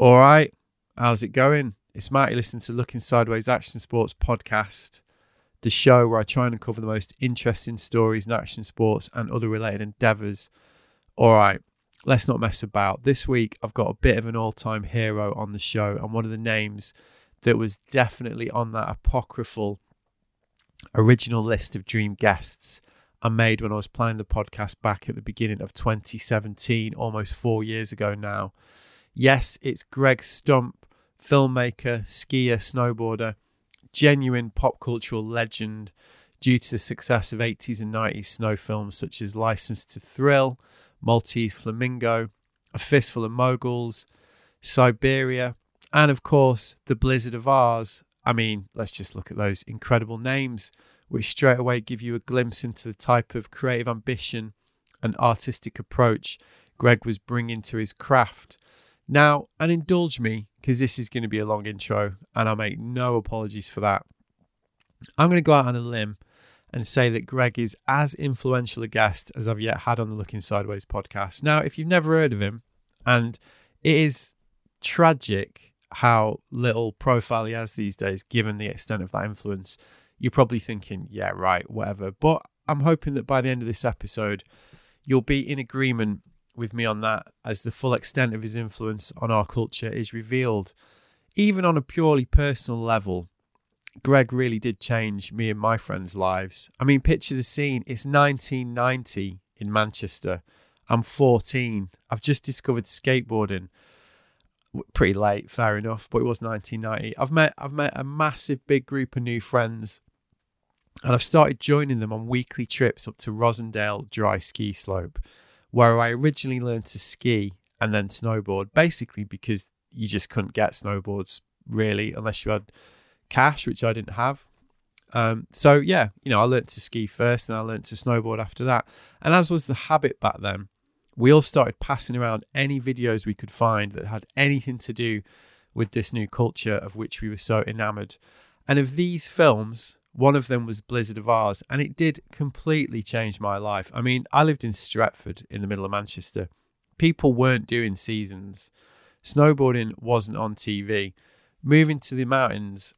All right, how's it going? It's Marty listening to Looking Sideways Action Sports podcast, the show where I try and uncover the most interesting stories in action sports and other related endeavours. All right, let's not mess about. This week, I've got a bit of an all time hero on the show, and one of the names that was definitely on that apocryphal original list of dream guests I made when I was planning the podcast back at the beginning of 2017, almost four years ago now. Yes, it's Greg Stump, filmmaker, skier, snowboarder, genuine pop cultural legend due to the success of 80s and 90s snow films such as License to Thrill, Maltese Flamingo, A Fistful of Moguls, Siberia, and of course, The Blizzard of Oz. I mean, let's just look at those incredible names, which straight away give you a glimpse into the type of creative ambition and artistic approach Greg was bringing to his craft. Now, and indulge me because this is going to be a long intro and I make no apologies for that. I'm going to go out on a limb and say that Greg is as influential a guest as I've yet had on the Looking Sideways podcast. Now, if you've never heard of him, and it is tragic how little profile he has these days, given the extent of that influence, you're probably thinking, yeah, right, whatever. But I'm hoping that by the end of this episode, you'll be in agreement with me on that as the full extent of his influence on our culture is revealed. Even on a purely personal level, Greg really did change me and my friends' lives. I mean, picture the scene. It's 1990 in Manchester. I'm 14. I've just discovered skateboarding. Pretty late, fair enough, but it was 1990. I've met I've met a massive big group of new friends, and I've started joining them on weekly trips up to Rossendale Dry Ski Slope where I originally learned to ski and then snowboard, basically because you just couldn't get snowboards really unless you had cash, which I didn't have. Um, so yeah, you know, I learned to ski first and I learned to snowboard after that. And as was the habit back then, we all started passing around any videos we could find that had anything to do with this new culture of which we were so enamored. And of these films, one of them was Blizzard of Oz, and it did completely change my life. I mean, I lived in Stretford in the middle of Manchester. People weren't doing seasons. Snowboarding wasn't on TV. Moving to the mountains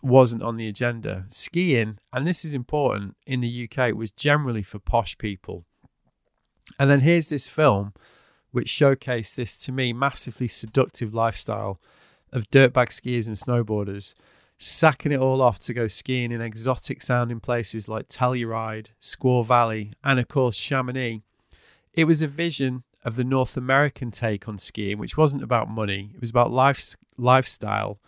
wasn't on the agenda. Skiing, and this is important, in the UK was generally for posh people. And then here's this film which showcased this to me massively seductive lifestyle of dirtbag skiers and snowboarders sacking it all off to go skiing in exotic sounding places like Telluride, Squaw Valley, and of course Chamonix. It was a vision of the North American take on skiing, which wasn't about money, it was about life, lifestyle,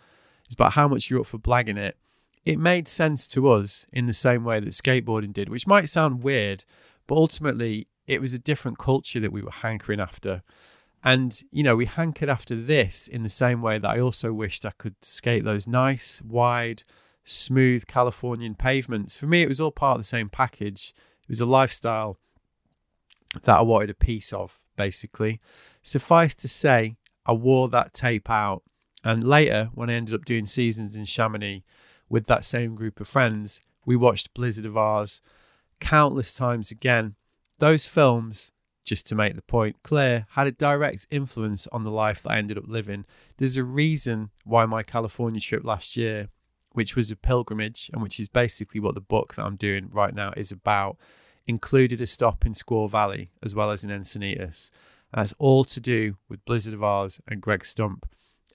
it's about how much you're up for blagging it. It made sense to us in the same way that skateboarding did, which might sound weird, but ultimately it was a different culture that we were hankering after. And, you know, we hankered after this in the same way that I also wished I could skate those nice, wide, smooth Californian pavements. For me, it was all part of the same package. It was a lifestyle that I wanted a piece of, basically. Suffice to say, I wore that tape out. And later, when I ended up doing seasons in Chamonix with that same group of friends, we watched Blizzard of Oz countless times again. Those films just to make the point clear, had a direct influence on the life that I ended up living. There's a reason why my California trip last year, which was a pilgrimage, and which is basically what the book that I'm doing right now is about, included a stop in Squaw Valley as well as in Encinitas. And that's all to do with Blizzard of Oz and Greg Stump.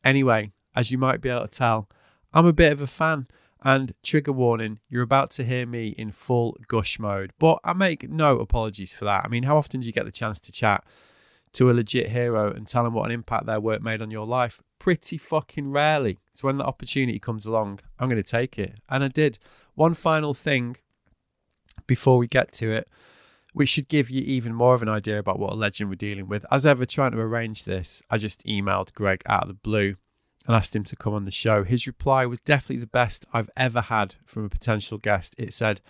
Anyway, as you might be able to tell, I'm a bit of a fan. And trigger warning, you're about to hear me in full gush mode, but I make no apologies for that. I mean, how often do you get the chance to chat to a legit hero and tell them what an impact their work made on your life? Pretty fucking rarely. So when the opportunity comes along, I'm going to take it. And I did. One final thing before we get to it, which should give you even more of an idea about what a legend we're dealing with. As ever, trying to arrange this, I just emailed Greg out of the blue and asked him to come on the show. His reply was definitely the best I've ever had from a potential guest. It said,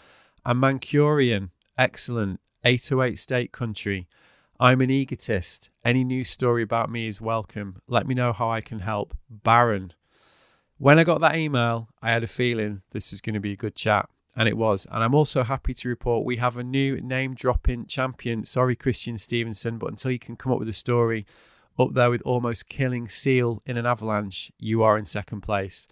I'm Mancunian, excellent, 808 state country. I'm an egotist. Any news story about me is welcome. Let me know how I can help. Baron. When I got that email, I had a feeling this was going to be a good chat, and it was. And I'm also happy to report we have a new name dropping champion. Sorry, Christian Stevenson, but until you can come up with a story up there with almost killing Seal in an avalanche, you are in second place.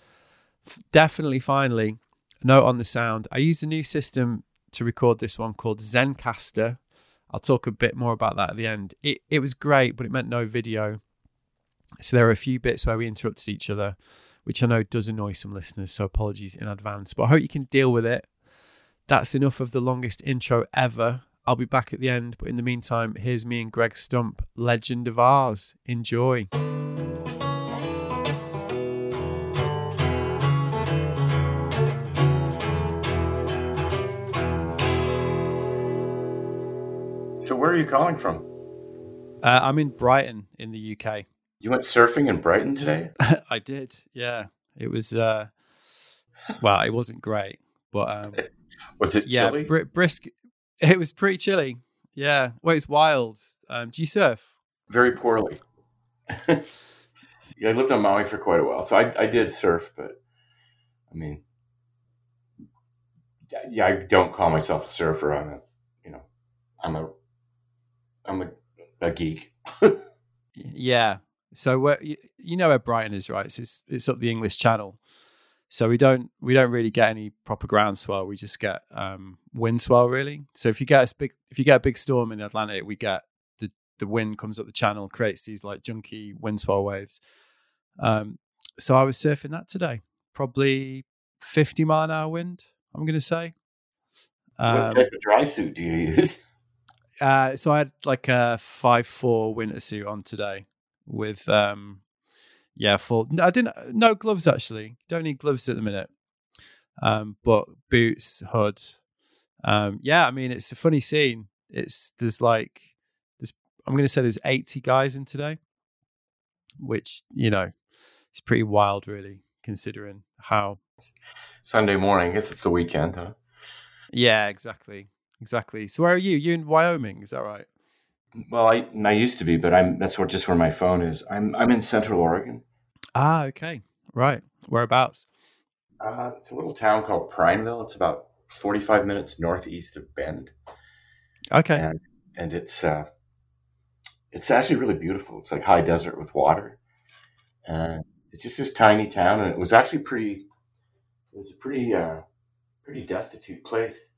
F- definitely, finally, note on the sound. I used a new system to record this one called Zencastr. I'll talk a bit more about that at the end. It it was great, but it meant no video. So there are a few bits where we interrupted each other, which I know does annoy some listeners. So apologies in advance, but I hope you can deal with it. That's enough of the longest intro ever. I'll be back at the end, but in the meantime, here's me and Greg Stump, legend of ours. Enjoy. So where are you calling from? Uh, I'm in Brighton in the UK. You went surfing in Brighton today? I did, yeah. It was, uh, well, it wasn't great, but um, Was it yeah, br- brisk. It was pretty chilly. Yeah, well, it's wild. Um, do you surf? Very poorly. yeah, I lived on Maui for quite a while, so I, I did surf, but I mean, yeah, I don't call myself a surfer. I'm a, you know, I'm a, I'm a, a geek. Yeah. So where you, you know where Brighton is, right? So it's it's up the English Channel. So we don't we don't really get any proper ground swell. We just get um, wind swell, really. So if you get a big if you get a big storm in the Atlantic, we get the the wind comes up the channel, creates these like junky wind swell waves. Um, so I was surfing that today, probably fifty mile an hour wind. I'm going to say. what Um, type of dry suit do you use? uh, so I had like a five four winter suit on today with um yeah full I didn't no gloves actually. Don't need gloves at the minute. Um but boots hood um yeah I mean it's a funny scene. It's there's like there's I'm gonna say there's 80 guys in today which you know it's pretty wild really considering how Sunday morning. I guess it's the weekend, huh? yeah exactly. Exactly. So where are you? You in Wyoming is that right Well, I I used to be, but I'm that's where just where my phone is. I'm I'm in Central Oregon. ah okay right whereabouts Uh, it's a little town called Prineville. It's about 45 minutes northeast of Bend. okay and and it's uh, it's actually really beautiful. It's like high desert with water, and it's just this tiny town. And it was actually pretty. It was a pretty uh, pretty destitute place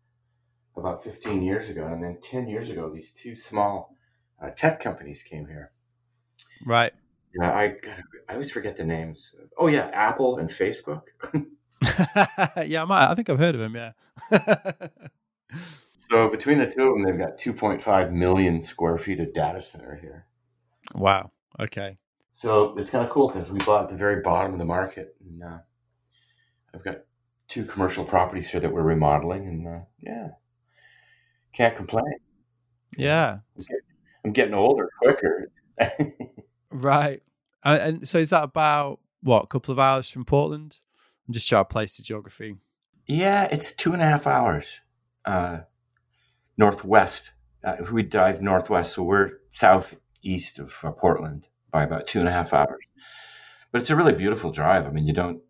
about 15 years ago, and then 10 years ago, these two small uh, tech companies came here. right Yeah, I I always forget the names. Oh yeah, Apple and Facebook. yeah, I might. I think I've heard of them. Yeah. so between the two of them, they've got 2.5 million square feet of data center here. wow. Okay. So it's kind of cool because we bought at the very bottom of the market, and uh, I've got two commercial properties here that we're remodeling, and uh, yeah, can't complain. Yeah. I'm getting older quicker. Right. Uh, and so is that about what a couple of hours from Portland? I'm just trying to place the geography. yeah, it's two and a half hours uh, northwest. Uh, if we dive northwest, so we're southeast of uh, Portland by about two and a half hours. But it's a really beautiful drive. I mean, you don't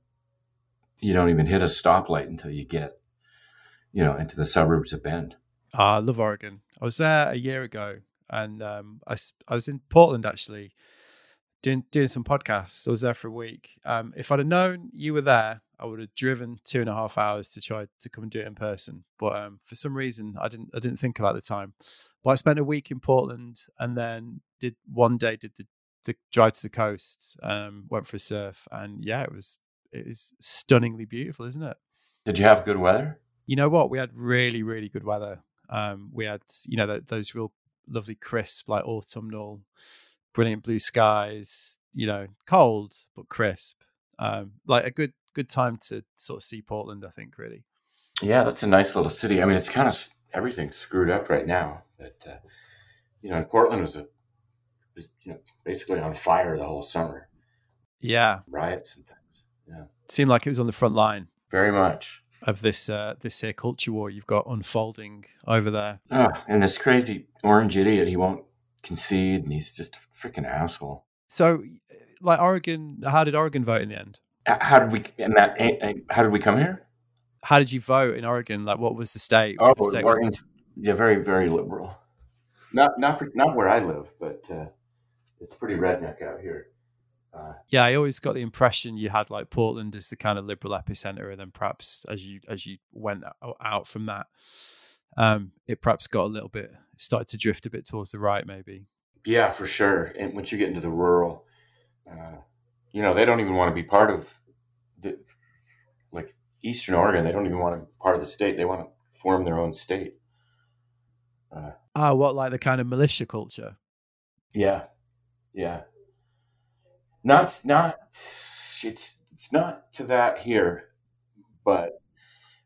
you don't even hit a stoplight until you get you know into the suburbs of Bend. Ah, I love Oregon. I was there a year ago, and um, I I was in Portland actually, doing doing some podcasts. I was there for a week. Um, if I'd have known you were there, I would have driven two and a half hours to try to come and do it in person. But um, for some reason, I didn't I didn't think of that at the time. But I spent a week in Portland, and then did one day did the the drive to the coast. Um, went for a surf, and yeah, it was it is stunningly beautiful, isn't it? Did you have good weather? You know what? We had really, really good weather. Um, we had, you know, th- those real lovely crisp, like autumnal, brilliant blue skies. You know, cold but crisp. Um, like a good, good time to sort of see Portland. I think really. Yeah, that's a nice little city. I mean, it's kind of everything's screwed up right now. But uh, you know, Portland was a was you know basically on fire the whole summer, Yeah, riots and things. Yeah, seemed like it was on the front line very much. Of this uh, this here culture war you've got unfolding over there. Oh, and this crazy orange idiot, he won't concede, and he's just a freaking asshole. So, like Oregon, how did Oregon vote in the end? How did we? And that? How did we come here? How did you vote in Oregon? Like, what was the state? Oh, the state Oregon's yeah, very very liberal. Not not not where I live, but uh, it's pretty redneck out here. Uh, yeah, I always got the impression you had like Portland as the kind of liberal epicenter, and then perhaps as you as you went out from that, um, it perhaps got a little bit started to drift a bit towards the right, maybe. Yeah, for sure. And once you get into the rural, uh, you know, they don't even want to be part of the like Eastern Oregon. They don't even want to be part of the state. They want to form their own state. Uh, ah, what like the kind of militia culture? Yeah, yeah. Not not it's it's not to that here, but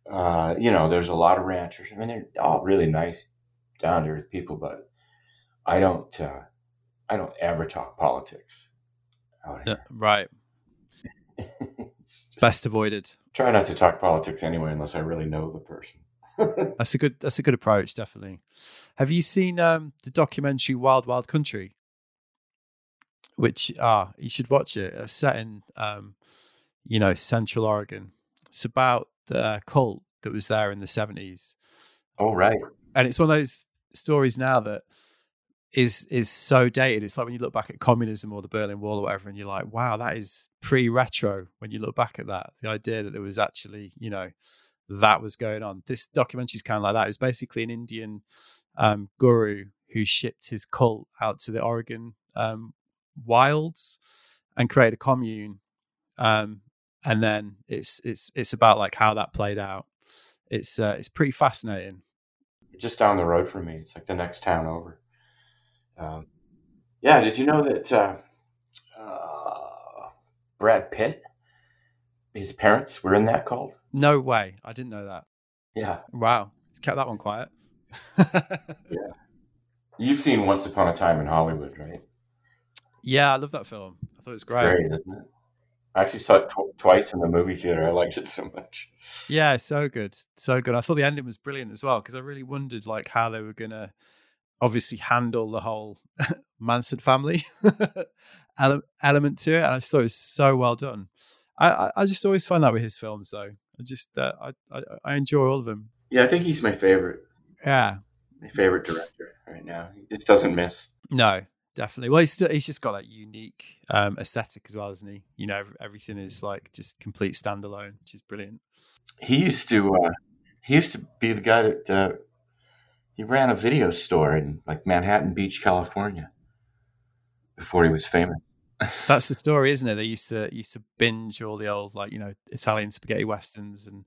uh, you know, there's a lot of ranchers. I mean, they're all really nice, down to earth people, but I don't uh, I don't ever talk politics. Yeah, right. Best avoided. Try not to talk politics anyway, unless I really know the person. that's a good. That's a good approach, definitely. Have you seen um, the documentary Wild Wild Country? Which ah, you should watch it. It's set in um, you know Central Oregon. It's about the cult that was there in the seventies. Oh right. And it's one of those stories now that is is so dated. It's like when you look back at communism or the Berlin Wall or whatever, and you're like, wow, that is pre-retro. When you look back at that, the idea that there was actually, you know, that was going on. This documentary is kind of like that. It's basically an Indian um, guru who shipped his cult out to the Oregon um, wilds and create a commune. Um, and then it's it's it's about like how that played out. It's uh, it's pretty fascinating. Just down the road from me, it's like the next town over. Um, yeah, did you know that uh, uh, Brad Pitt, his parents were in that cult? No way. I didn't know that. Yeah. Wow. He's kept that one quiet. yeah. You've seen Once Upon a Time in Hollywood, right? Yeah, I love that film. I thought it was great. It's great, isn't it? I actually saw it tw- twice in the movie theater. I liked it so much. Yeah, so good, so good. I thought the ending was brilliant as well because I really wondered like how they were gonna obviously handle the whole Manson family element to it, and I just thought it was so well done. I, I, just always find that with his films, though. I just uh, I, I, I enjoy all of them. Yeah, I think he's my favorite. Yeah, my favorite director right now. He just doesn't miss. No, definitely. Well, he's still he's just got that unique um, aesthetic as well, isn't he? You know, everything is like just complete standalone, which is brilliant. He used to uh, he used to be the guy that uh, he ran a video store in like Manhattan Beach, California, before he was famous. That's the story, isn't it? They used to used to binge all the old like you know Italian spaghetti westerns, and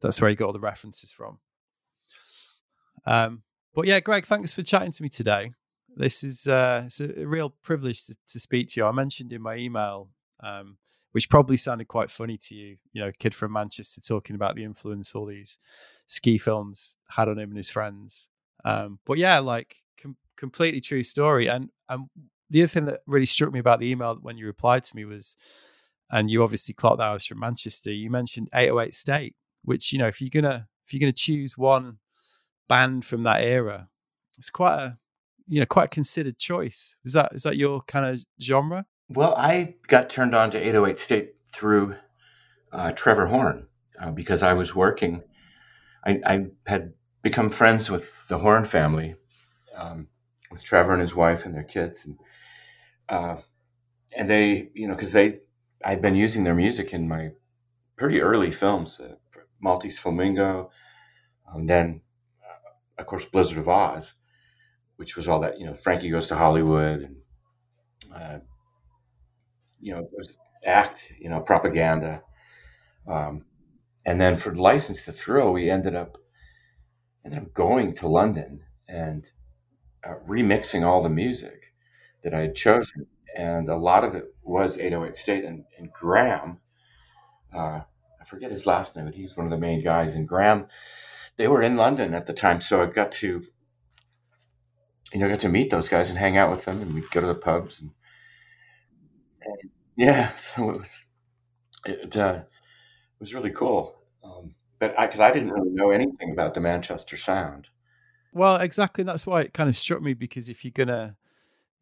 that's where he got all the references from. Um, but yeah, Greg, thanks for chatting to me today. This is uh, it's a real privilege to, to speak to you. I mentioned in my email, um, which probably sounded quite funny to you, you know, kid from Manchester talking about the influence all these ski films had on him and his friends. Um, but yeah, like com- completely true story. And and the other thing that really struck me about the email when you replied to me was, and you obviously clocked that I was from Manchester. You mentioned 808 State, which you know, if you're gonna if you're gonna choose one band from that era, it's quite a you know quite considered choice. Is that is that your kind of genre? Well, I got turned on to 808 State through uh, Trevor Horn uh, because I was working. I, I, had become friends with the Horn family, um, with Trevor and his wife and their kids, and uh, and they, you know, because they, I'd been using their music in my pretty early films, uh, Maltese Flamingo, um, then uh, of course Blizzard of Oz which was all that you know Frankie goes to Hollywood and uh, you know act you know propaganda. Um, and then for license to thrill we ended up ended up going to London and uh, remixing all the music that I had chosen. And a lot of it was 808 State and, and Graham uh, I forget his last name but he was one of the main guys. And Graham they were in London at the time so I got to you know, got to meet those guys and hang out with them, and we'd go to the pubs. And, and yeah, so it was it uh, it was really cool. Um, but because I, I, didn't really know anything about the Manchester sound. Well, exactly. That's why it kind of struck me because if you're gonna,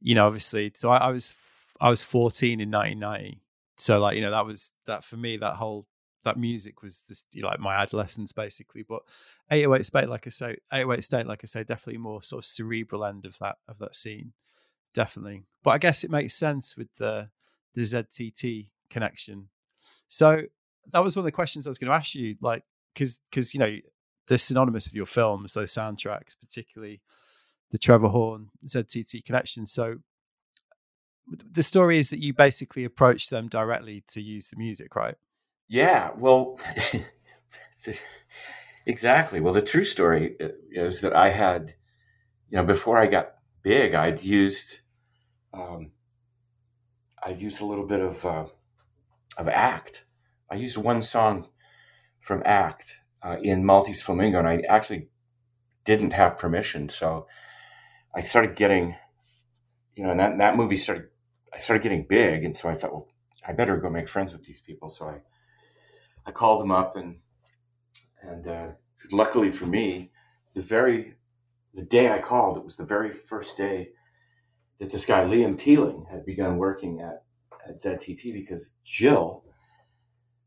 you know, obviously, so I, I was I was 14 in 1990, so like you know that was that for me that whole that music was this like my adolescence basically. But 808 State, like I say, 808 State, like I say, definitely more sort of cerebral end of that of that scene. definitely. But I guess it makes sense with the the ZTT connection. So that was one of the questions I was going to ask you, like, because because you know they're synonymous with your films, those soundtracks, particularly the Trevor Horn ZTT connection. So the story is that you basically approached them directly to use the music, right? Yeah. Well, exactly. Well, the true story is that I had, you know, before I got big, I'd used, um, I'd used a little bit of uh, of Act. I used one song from Act uh, in Maltese Flamingo, and I actually didn't have permission, so I started getting, you know, and that that movie started. I started getting big, and so I thought, well, I better go make friends with these people. So I I called him up, and and uh, luckily for me, the very the day I called, it was the very first day that this guy Liam Teeling had begun working at at ZTT because Jill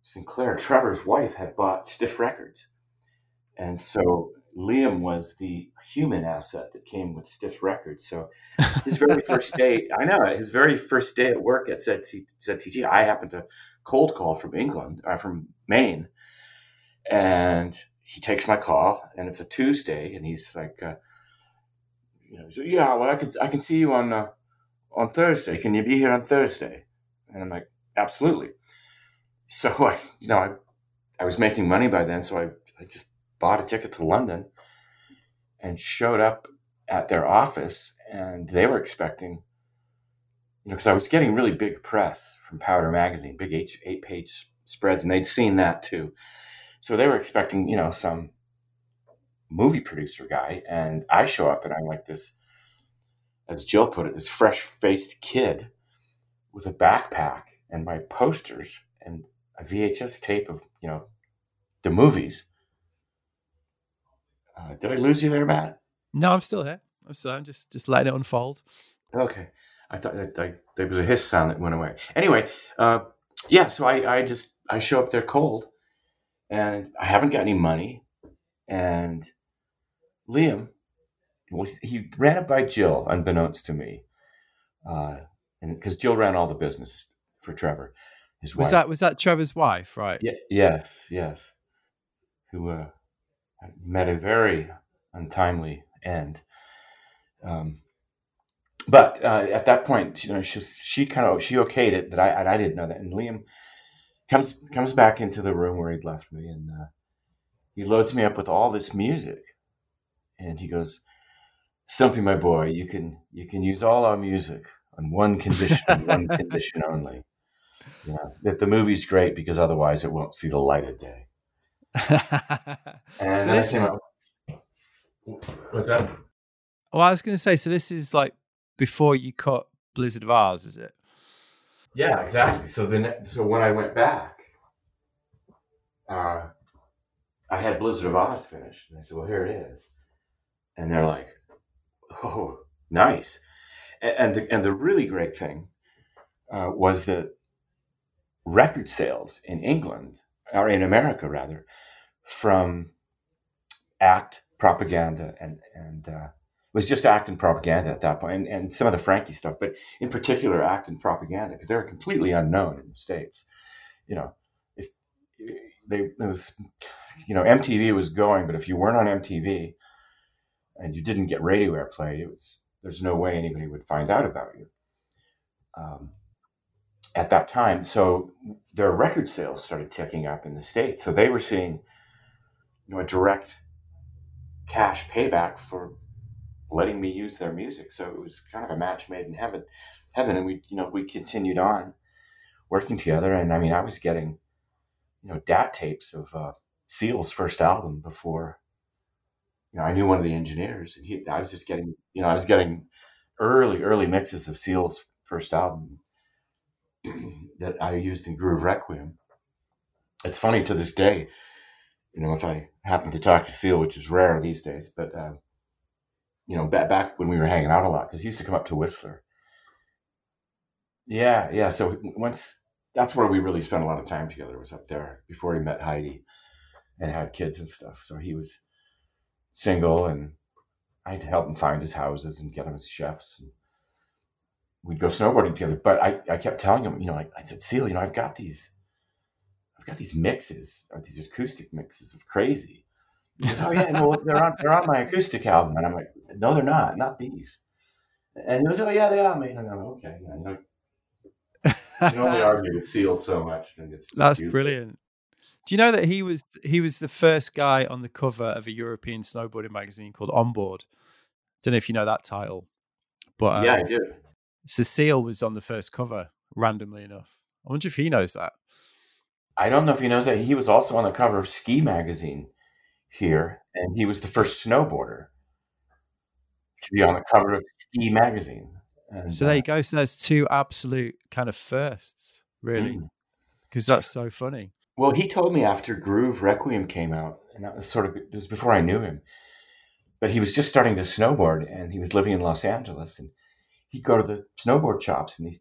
Sinclair, Trevor's wife, had bought Stiff Records, and so Liam was the human asset that came with Stiff Records. So his very first day, I know his very first day at work at ZTT, I happened to cold call from England, uh, from Maine, and he takes my call, and it's a Tuesday, and he's like, uh, you know, so yeah, well, I can I can see you on uh, on Thursday. Can you be here on Thursday? And I'm like, absolutely. So I, you know, I I was making money by then, so I I just bought a ticket to London and showed up at their office, and they were expecting, you know, because I was getting really big press from Powder Magazine, big eight, eight page spreads, and they'd seen that too. So they were expecting, you know, some movie producer guy, and I show up and I'm like this, as Jill put it, this fresh faced kid with a backpack and my posters and a VHS tape of, you know, the movies uh, did I lose you there, Matt? No, I'm still here. I'm still. I'm just just letting it unfold. Okay, I thought I, there was a hiss sound that went away. Anyway, uh, yeah. So I, I just I show up there cold, and I haven't got any money, and Liam, well, he ran it by Jill, unbeknownst to me, uh, and because Jill ran all the business for Trevor. His was wife. that was that Trevor's wife, right? Yeah, yes, yes. Who uh, met a very untimely end. Um, but uh, at that point, you know, she she kind of she okayed it, but I I didn't know that. And Liam comes comes back into the room where he'd left me, and uh, he loads me up with all this music, and he goes, "Stumpy, my boy, you can you can use all our music on one condition, one condition only. Yeah, that the movie's great because otherwise it won't see the light of day." and so I came is... What's that? Well, I was going to say, so this is like before you cut Blizzard of Oz, is it? Yeah, exactly. So then, so when I went back, uh, I had Blizzard of Oz finished, and I said, "Well, here it is," and they're like, "Oh, nice." And and the, and the really great thing uh, was that record sales in England or in America rather, from act propaganda and and uh, was just act and propaganda at that point, and, and some of the Frankie stuff, but in particular act and propaganda because they were completely unknown in the states. You know, if they it was, you know, MTV was going, but if you weren't on MTV and you didn't get radio airplay, it was there's no way anybody would find out about you. Um, at that time. So their record sales started ticking up in the states. So they were seeing, you know, a direct cash payback for letting me use their music. So it was kind of a match made in heaven. Heaven, and we, you know, we continued on working together. And I mean, I was getting, you know, DAT tapes of uh, Seal's first album before. You know, I knew one of the engineers, and he, I was just getting, you know, I was getting early, early mixes of Seal's first album that I used in Groove Requiem. It's funny to this day, you know, if I happen to talk to Seal, which is rare these days, but, uh, you know, back, when we were hanging out a lot, because he used to come up to Whistler. Yeah, yeah. So once that's where we really spent a lot of time together was up there before he met Heidi and had kids and stuff. So he was single and I to help him find his houses and get him his chefs. And we'd go snowboarding together. But I, I kept telling him, you know, like I said, Seal, you know, I've got these, I've got these mixes, these acoustic mixes of crazy. Goes, oh yeah, no, they're on they're on my acoustic album, and I'm like, no, they're not, not these. And he was oh yeah, they are. And I'm like, okay, yeah, you know, you can only argue with Seal so much, and it's that's useless. brilliant. Do you know that he was he was the first guy on the cover of a European snowboarding magazine called Onboard? Don't know if you know that title, but um, yeah, I do. Cecile was on the first cover, randomly enough. I wonder if he knows that. I don't know if he knows that he was also on the cover of Ski magazine here, and he was the first snowboarder to be on the cover of Ski magazine. And, so there you uh go. So there's two absolute kind of firsts, really, because mm. that's so funny. Well, he told me after Groove Requiem came out, and that was sort of it was before I knew him. But he was just starting to snowboard, and he was living in Los Angeles, and he'd go to the snowboard shops, and these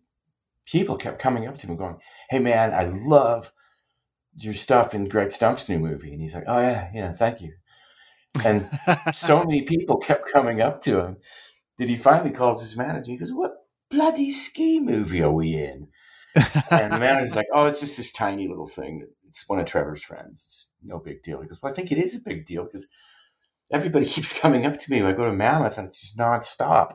people kept coming up to him going, "Hey, man, I love your stuff in Greg Stump's new movie," and he's like, "Oh yeah, yeah, thank you." And so many people kept coming up to him that he finally calls his manager. He goes, "What bloody ski movie are we in?" and the manager's like, "Oh, it's just this tiny little thing. It's one of Trevor's friends. It's no big deal." He goes, "Well, I think it is a big deal because everybody keeps coming up to me when I go to Mammoth, and it's just nonstop.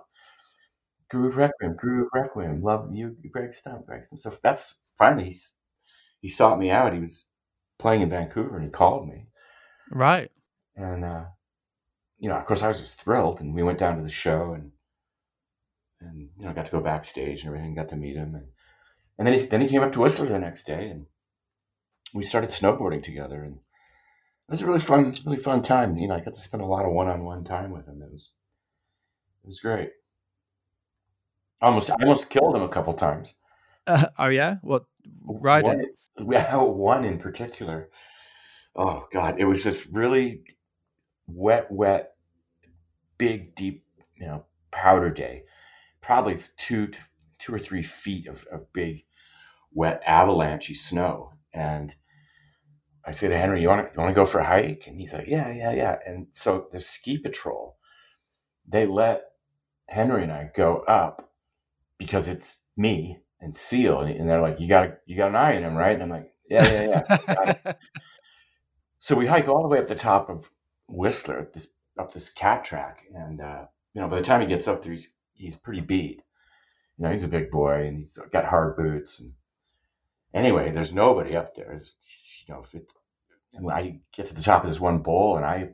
Groove Requiem, Groove Requiem, love you, Greg Stump, Greg Stump. So that's finally he's, he sought me out. He was playing in Vancouver, and he called me. Right. And uh, you know, of course, I was just thrilled, and we went down to the show, and and you know, got to go backstage and everything, got to meet him, and and then he then he came up to Whistler the next day, and we started snowboarding together, and it was a really fun, really fun time. You know, I got to spend a lot of one-on-one time with him. It was it was great. Almost, I almost killed him a couple times. Uh, oh yeah, what riding? One, yeah, one in particular. Oh God, it was this really wet, wet, big, deep, you know, powder day. Probably two, two or three feet of, of big, wet, avalanchy snow. And I say to Henry, "You want to you want to go for a hike?" And he's like, "Yeah, yeah, yeah." And so the ski patrol, they let Henry and I go up because it's me and Seal, and they're like, "You got you got an eye on him, right?" And I'm like, "Yeah, yeah, yeah." so we hike all the way up the top of Whistler this up this cat track, and uh, you know by the time he gets up there, he's he's pretty beat. You know, he's a big boy and he's got hard boots. And anyway, there's nobody up there. It's, you know, if it, I get to the top of this one bowl and I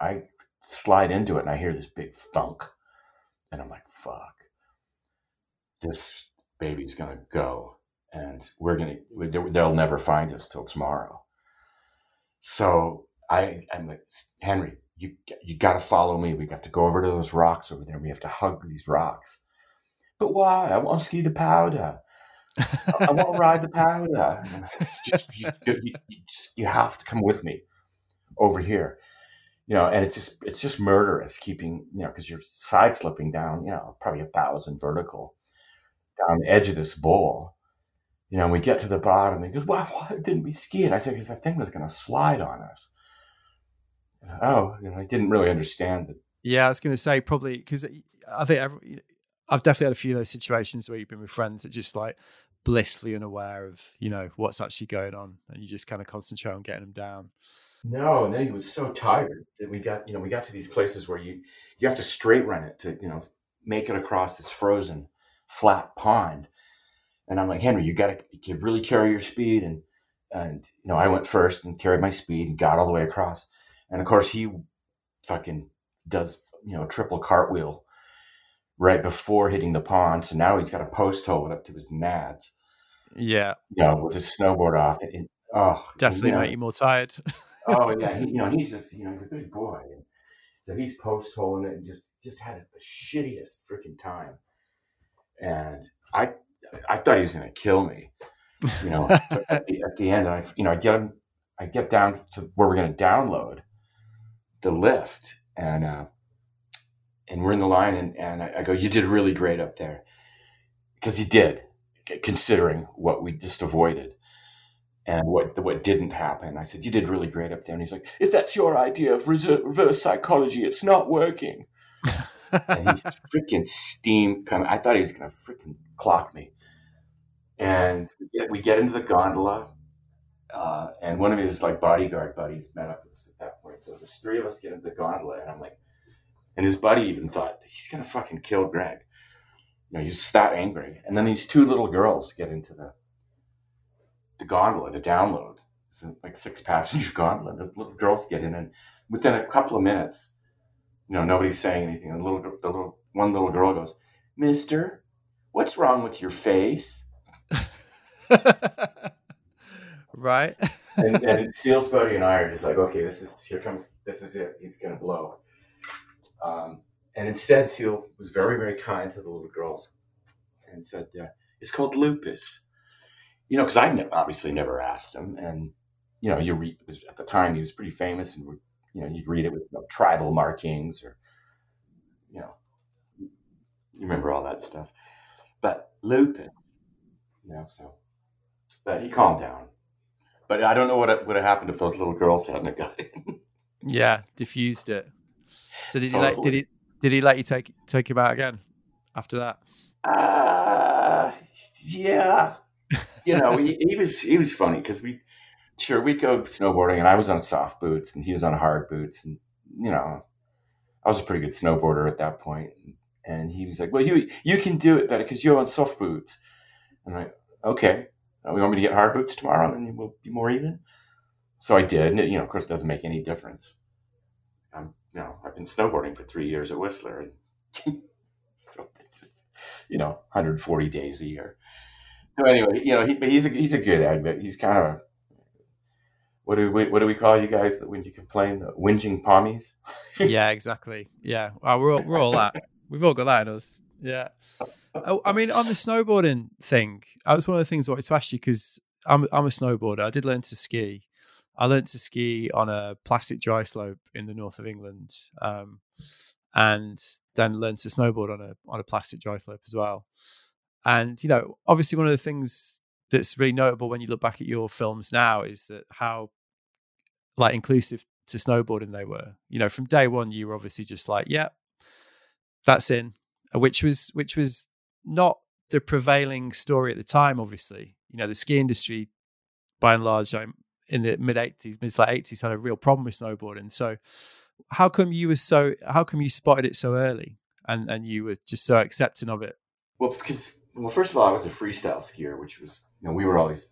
I slide into it and I hear this big thunk, and I'm like, fuck, this baby's gonna go, and we're gonna they'll never find us till tomorrow. So I am like, Henry, you you got to follow me. We have to go over to those rocks over there. We have to hug these rocks. But why? I want to ski the powder. I want to ride the powder. Just, you, you, you, have to come with me over here. You know, and it's just it's just murderous keeping you know because you're side slipping down you know probably a thousand vertical down the edge of this bowl. You know, and we get to the bottom. And he goes, "Why, why didn't we ski it?" I said, "Because that thing was going to slide on us." Oh, you know, I didn't really understand it. Yeah, I was going to say probably because I think every, I've definitely had a few of those situations where you've been with friends that just like blissfully unaware of you know what's actually going on, and you just kind of concentrate on getting them down. No, and then he was so tired that we got you know we got to these places where you you have to straight run it to you know make it across this frozen flat pond, and I'm like Henry, you got to really carry your speed and and you know I went first and carried my speed and got all the way across and of course, he fucking does, you know, a triple cartwheel right before hitting the pond. So now he's got a post hole up to his nads. Yeah. You know, with his snowboard off. And, oh, definitely you know, make you more tired. oh, yeah. He, you know, he's just, you know, he's a big boy. And so he's post holing it and just, just had the shittiest freaking time. And I, I thought he was going to kill me, you know, at, the, at the end. I, you know, I get him, I get down to where we're going to download the lift and uh, and we're in the line and, and I, I go, you did really great up there because he did, considering what we just avoided and what what didn't happen. I said, you did really great up there, and he's like, if that's your idea of reverse psychology, it's not working. and he's freaking steam coming. I thought he was going to freaking clock me. And we get into the gondola, uh, and one of his like bodyguard buddies met up with us at that point. So there's three of us get into the gondola, and I'm like, and his buddy even thought he's gonna fucking kill Greg. You know, he's that angry. And then these two little girls get into the the gondola, the download. It's like six passenger gondola. The little girls get in, and within a couple of minutes, you know, nobody's saying anything. And the little, the little one little girl goes, "Mister, what's wrong with your face?" right. and, and Seal's buddy and I are just like, okay, this is here comes, this is it. He's gonna blow. Um, and instead, Seal was very, very kind to the little girls and said, uh, "It's called lupus." You know, because I ne- obviously never asked him, and you know, you read was, at the time he was pretty famous, and you know, you'd read it with you know, tribal markings or you know, you remember all that stuff. But lupus, you know, so. But he calmed down. But I don't know what would have happened if those little girls hadn't got in. yeah, diffused it. So did totally. he let did he did he let you take take him out again after that? Uh yeah. You know, he, he was he was funny because we sure we'd go snowboarding and I was on soft boots and he was on hard boots and you know I was a pretty good snowboarder at that point and he was like, "Well, you you can do it better because you're on soft boots." And I'm like, "Okay, Uh, we want me to get hard boots tomorrow, and then we'll be more even." So I did, and it, you know, of course, it doesn't make any difference. I'm you know, I've been snowboarding for three years at Whistler, and so it's just, you know, 140 days a year. So anyway, you know, he, but he's a he's a good egg. He's kind of what do we what do we call you guys that when you complain, the whinging pommies? yeah, exactly. Yeah, well, we're all, we're all that. We've all got that in us. Yeah. Oh, I mean, on the snowboarding thing, that was one of the things I wanted to ask you because I'm I'm a snowboarder. I did learn to ski, I learned to ski on a plastic dry slope in the north of England, um, and then learned to snowboard on a on a plastic dry slope as well. And you know, obviously, one of the things that's really notable when you look back at your films now is that how like inclusive to snowboarding they were. You know, from day one, you were obviously just like, "Yeah, that's in," which was which was not the prevailing story at the time. Obviously, you know, the ski industry, by and large, in the mid 80s, mid late 80s, had a real problem with snowboarding. So, how come you were so? How come you spotted it so early, and and you were just so accepting of it? Well, because well, first of all, I was a freestyle skier, which was you know we were always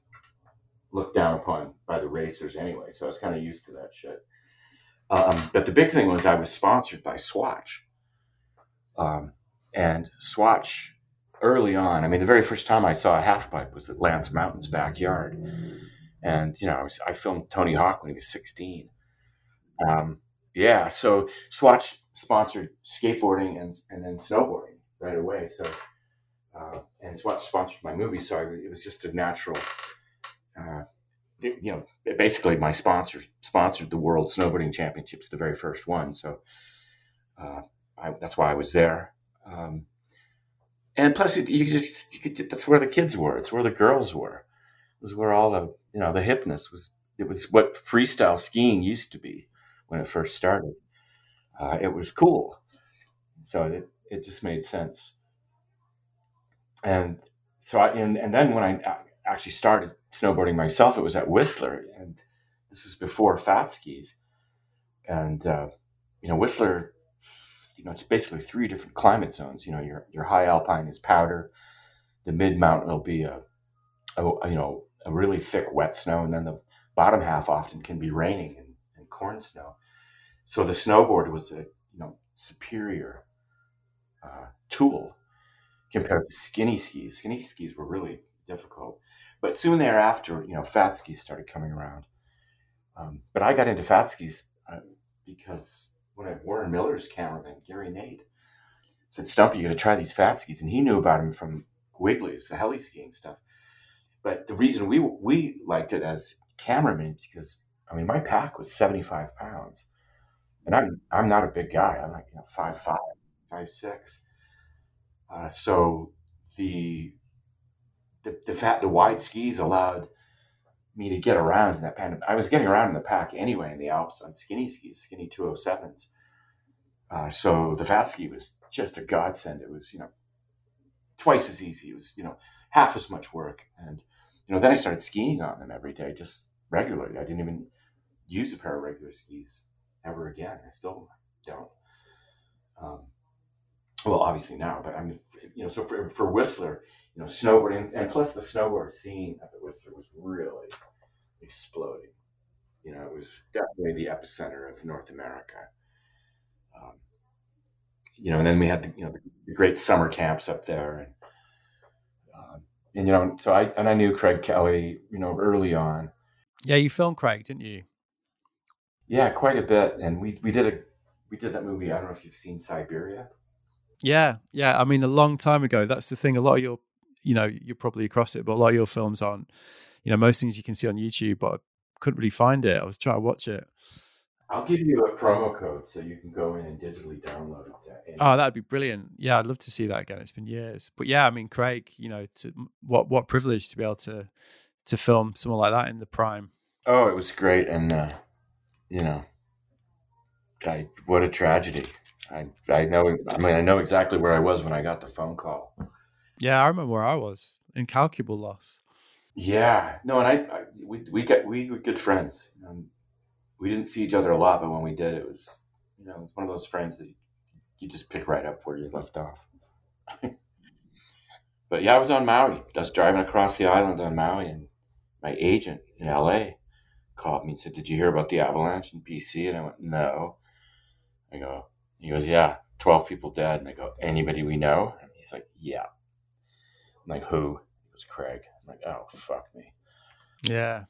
looked down upon by the racers anyway, so I was kind of used to that shit. Um, but the big thing was I was sponsored by Swatch, um, and Swatch early on. I mean, the very first time I saw a half pipe was at Lance Mountain's backyard and you know, I, was, I filmed Tony Hawk when he was 16. Um, yeah, so Swatch sponsored skateboarding and and then snowboarding right away. So uh, and Swatch sponsored my movie, so I, it was just a natural. Uh, you know, basically, my sponsors sponsored the World Snowboarding Championships, the very first one. So uh, I, that's why I was there. Um, and plus, it, you just you could, that's where the kids were. It's where the girls were. It was where all the you know, the hipness was it was what freestyle skiing used to be when it first started. Uh, it was cool, so it it just made sense. And so I and, and then when I actually started snowboarding myself, it was at Whistler, and this was before fat skis. And uh, you know, Whistler, you know, it's basically three different climate zones. You know, your your high alpine is powder, the mid mountain will be a, a you know a really thick wet snow, and then the bottom half often can be raining and, and corn snow. So the snowboard was a you know superior uh, tool compared to skinny skis. Skinny skis were really difficult, but soon thereafter, you know, fat skis started coming around. Um, but I got into fat skis uh, because when I Warren Miller's cameraman Gary Nate said, "Stumpy, you got to try these fat skis," and he knew about them from Wiegele's, the heli skiing stuff. But the reason we we liked it as cameramen because I mean my pack was seventy five pounds, and I'm I'm not a big guy. I'm like you know five five, five six. Uh, so the the the fat the wide skis allowed me to get around in that pan. I was getting around in the pack anyway in the Alps on skinny skis, skinny 207s. Uh, so the fat ski was just a godsend. It was, you know, twice as easy. It was, you know, half as much work. And, you know, then I started skiing on them every day, just regularly. I didn't even use a pair of regular skis ever again. I still don't. Um, well, obviously now, but I mean, you know, so for, for Whistler, you know, snowboarding, and plus the snowboard scene at the Whistler was really exploding. You know, it was definitely the epicenter of North America. Um, you know, and then we had the, you know the great summer camps up there, and um, and you know, so I and I knew Craig Kelly, you know, early on. Yeah, you filmed Craig, didn't you? Yeah, quite a bit, and we we did a we did that movie. I don't know if you've seen Siberia. Yeah, yeah. I mean, a long time ago. That's the thing. A lot of your, you know, you're probably across it, but a lot of your films aren't. you know, most things you can see on YouTube, but I couldn't really find it. I was trying to watch it. I'll give you a promo code so you can go in and digitally download it. Oh, that'd be brilliant. Yeah, I'd love to see that again. It's been years, but yeah, I mean, Craig, you know, to, what what privilege to be able to to film someone like that in the prime. Oh, it was great, and uh, you know, I what a tragedy. I I know. I mean, I know exactly where I was when I got the phone call. Yeah, I remember where I was. Incalculable loss. Yeah, no, and I, I we we got we were good friends. Um, we didn't see each other a lot, but when we did, it was you know it's one of those friends that you just pick right up where you left off. but yeah, I was on Maui, just driving across the island on Maui, and my agent in LA called me and said, "Did you hear about the avalanche in BC?" And I went, "No." I go, he goes, "Yeah, twelve people dead." And I go, "Anybody we know?" And he's like, "Yeah." I'm like, "Who?" It was Craig. I'm like, "Oh fuck me." Yeah.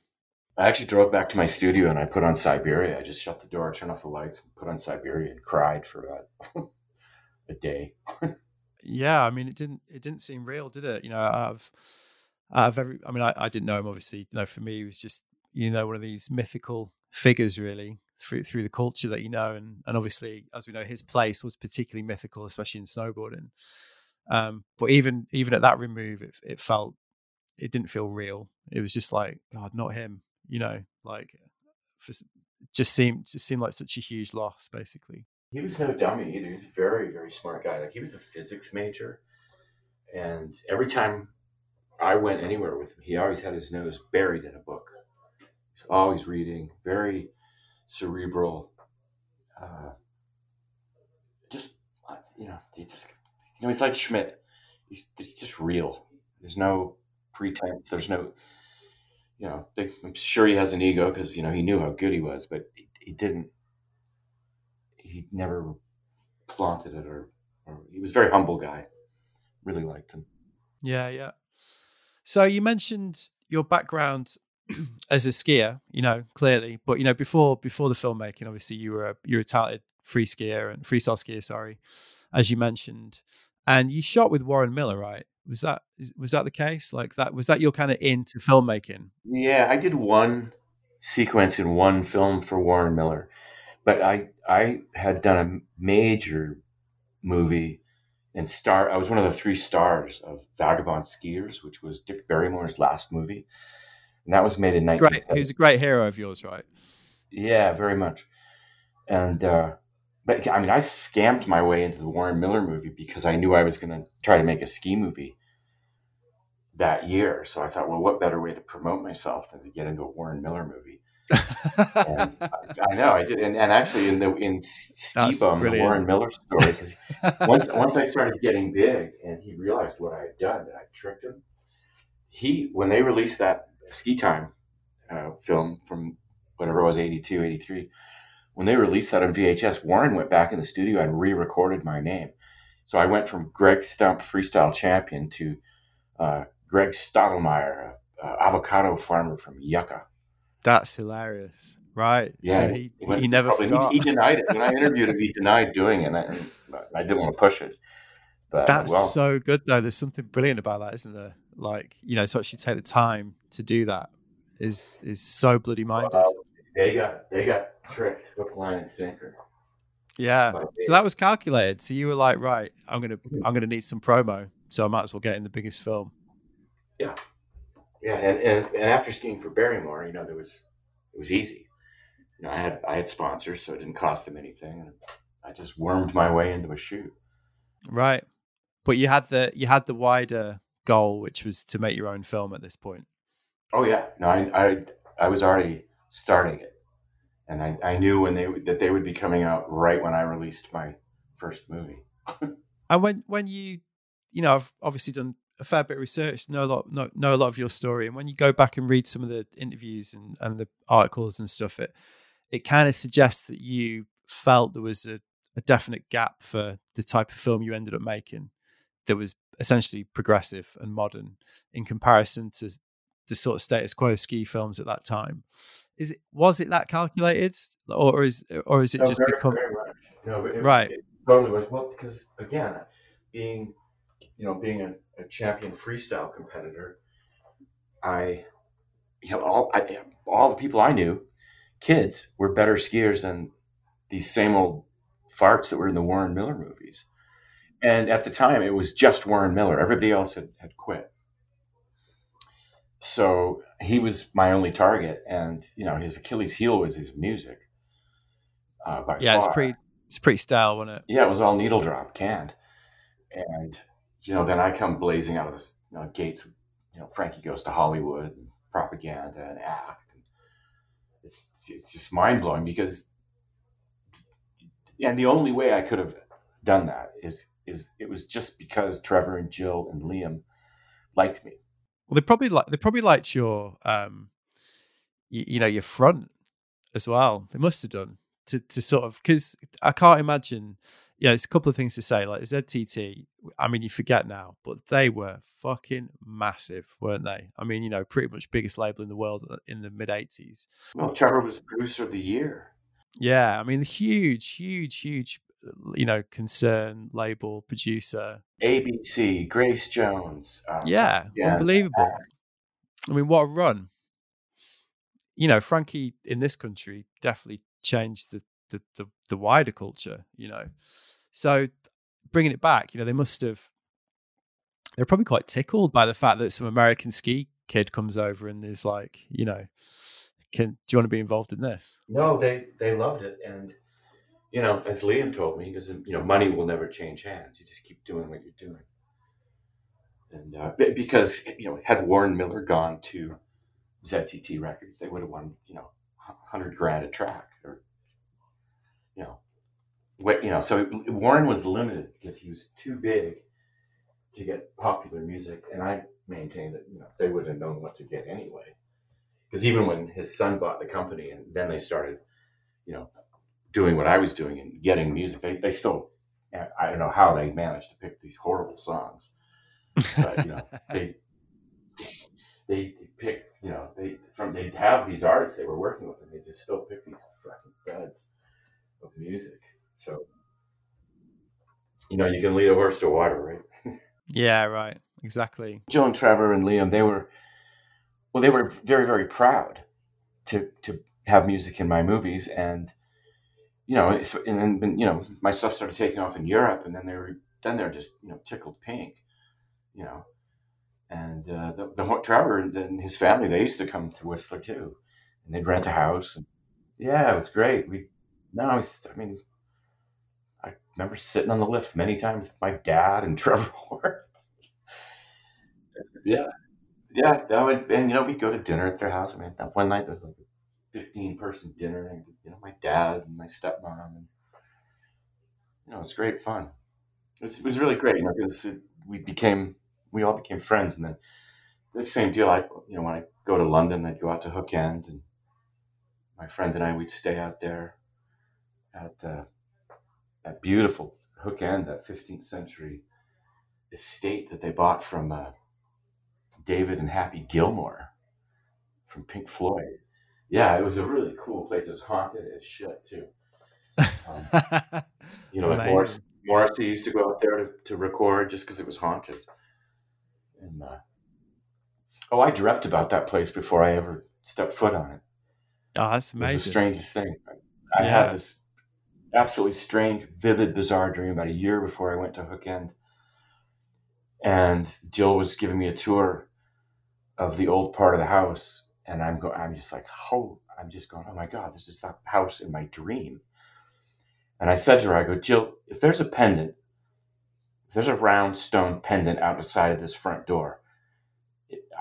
I actually drove back to my studio and I put on Siberia. I just shut the door, turned off the lights, and put on Siberia and cried for about a day. yeah, I mean, it didn't it didn't seem real, did it? You know, I've I've every, I mean, I, I didn't know him obviously. You know, for me, he was just you know one of these mythical figures really through through the culture that you know, and and obviously, as we know, his place was particularly mythical, especially in snowboarding. Um, but even even at that remove, it it felt it didn't feel real. It was just like God, not him you know, like for, just seemed just seemed like such a huge loss, basically. He was no dummy either. He was a very very smart guy. Like he was a physics major, and every time I went anywhere with him, he always had his nose buried in a book. He's always reading. Very cerebral. Uh, just uh, you know, he just you know, he's like Schmidt. He's, he's just real. There's no pretense. There's no you know, they, I'm sure he has an ego because you know he knew how good he was, but he, he didn't. He never flaunted it, or, or he was a very humble guy. Really liked him. Yeah, yeah. So you mentioned your background as a skier, you know, clearly, but you know, before before the filmmaking, obviously you were a, you were a talented free skier and freestyle skier, sorry, as you mentioned, and you shot with Warren Miller, right? Was that was that the case? Like that was that your kind of into filmmaking? Yeah, I did one sequence in one film for Warren Miller, but I I had done a major movie and star. I was one of the three stars of Vagabond Skiers, which was Dick Barrymore's last movie, and that was made in nineteen. Great, he's a great hero of yours, right? Yeah, very much. And uh, but I mean, I scammed my way into the Warren Miller movie because I knew I was going to try to make a ski movie that year. So I thought, well, what better way to promote myself than to get into a Warren Miller movie? I, I, know I did, and, and actually in the in Ski Bum, the Warren Miller story, because once once I started getting big, and he realized what I had done, that I tricked him. He when they released that Ski Time uh, film from whatever it was, 82, 83, when they released that on VHS, Warren went back in the studio and re-recorded my name. So I went from Greg Stump, freestyle champion, to uh, Greg Stottlemyre, uh, avocado farmer from Yucca. That's hilarious, right? Yeah, so he, he, he never forgot. He, he, denied it when I interviewed him. He denied doing it, and I, I didn't want to push it. But, That's well, so good, though. There's something brilliant about that, isn't there? Like you know, to actually take the time to do that is is so bloody minded. Well, they got they got tricked hook, line, and sinker. Yeah. So that was calculated. So you were like, right, I'm gonna mm-hmm. I'm gonna need some promo, so I might as well get in the biggest film. Yeah. Yeah, and, and, and after skiing for Barrymore, you know, there was it was easy. You know, I had I had sponsors, so it didn't cost them anything. And I just wormed my way into a shoot. Right, but you had the you had the wider goal, which was to make your own film at this point. Oh yeah, no, I I, I was already starting it, and I, I knew when they that they would be coming out right when I released my first movie. and when when you you know I've obviously done a fair bit of research, know a lot know, know a lot of your story, and when you go back and read some of the interviews and, and the articles and stuff, it it kind of suggests that you felt there was a, a definite gap for the type of film you ended up making that was essentially progressive and modern in comparison to the sort of status quo ski films at that time. Is it was it that calculated, or is or is it no, just very, become very no, it, right? It totally was well because again, being you know being a, a champion freestyle competitor, I you know all I, all the people I knew, kids were better skiers than these same old farts that were in the Warren Miller movies. And at the time, it was just Warren Miller. Everybody else had, had quit. So he was my only target. And, you know, his Achilles heel was his music. Uh, yeah, far. it's pretty, it's pretty style, wasn't it? Yeah, it was all needle drop, canned. And, you know, then I come blazing out of the you know, gates. You know, Frankie goes to Hollywood, and propaganda, and act. And it's, it's just mind blowing because, and the only way I could have done that is is it was just because Trevor and Jill and Liam liked me. Well, they probably like they probably liked your um, you, you know, your front as well. They must have done to to sort of because I can't imagine. Yeah, it's a couple of things to say. Like ZTT, I mean, you forget now, but they were fucking massive, weren't they? I mean, you know, pretty much biggest label in the world in the mid '80s. Well, Trevor was producer of the year. Yeah, I mean, huge, huge, huge you know, concern, label, producer. ABC, Grace Jones. Um, yeah, yeah, unbelievable. I mean, what a run. You know, Frankie in this country definitely changed the, the, the, the wider culture, you know. So bringing it back, you know, they must have, they're probably quite tickled by the fact that some American ski kid comes over and is like, you know, can do you want to be involved in this? No, they they loved it, and you know, as Liam told me, because you know, money will never change hands. You just keep doing what you're doing. And uh, because you know, had Warren Miller gone to ZTT Records, they would have won you know, hundred grand a track, or you know, what you know. So Warren was limited because he was too big to get popular music, and I maintain that you know they would have known what to get anyway. Because even when his son bought the company, and then they started, you know, doing what I was doing and getting music. They, they still, I don't know how they managed to pick these horrible songs, but you know, they, they pick, you know, they from they have these artists they were working with, and they just still pick these fucking duds of music. So, you know, you can lead a horse to water, right? yeah, right, exactly. Joe and Trevor and Liam, they were, well, they were very, very proud to to have music in my movies, and you know, and then you know, my stuff started taking off in Europe, and then they were then they're just you know tickled pink, you know, and uh, the, the Trevor and his family they used to come to Whistler too, and they'd rent a house. And, yeah, it was great. We no, I mean, I remember sitting on the lift many times with my dad and Trevor yeah, yeah, that would, and you know, we'd go to dinner at their house. I mean, that one night there was like 15 person dinner and you know my dad and my stepmom and you know it's great fun. It was, it was really great you know because we became we all became friends and then the same deal i you know when i go to london i'd go out to hook end and my friend and i we'd stay out there at uh, that beautiful hook end that 15th century estate that they bought from uh, david and happy gilmour from pink floyd yeah, it was a really cool place. It was haunted as shit too. Um, you know, like Morris, Morrissey used to go out there to, to record just because it was haunted. And uh, oh, I dreamt about that place before I ever stepped foot on it. Oh, that's amazing. It was the strangest thing. I yeah. had this absolutely strange, vivid, bizarre dream about a year before I went to Hook End. And Jill was giving me a tour of the old part of the house and I'm going, I'm just like, oh, I'm just going, oh my God, this is that house in my dream. And I said to her, I go, Jill, if there's a pendant, if there's a round stone pendant out the side of this front door,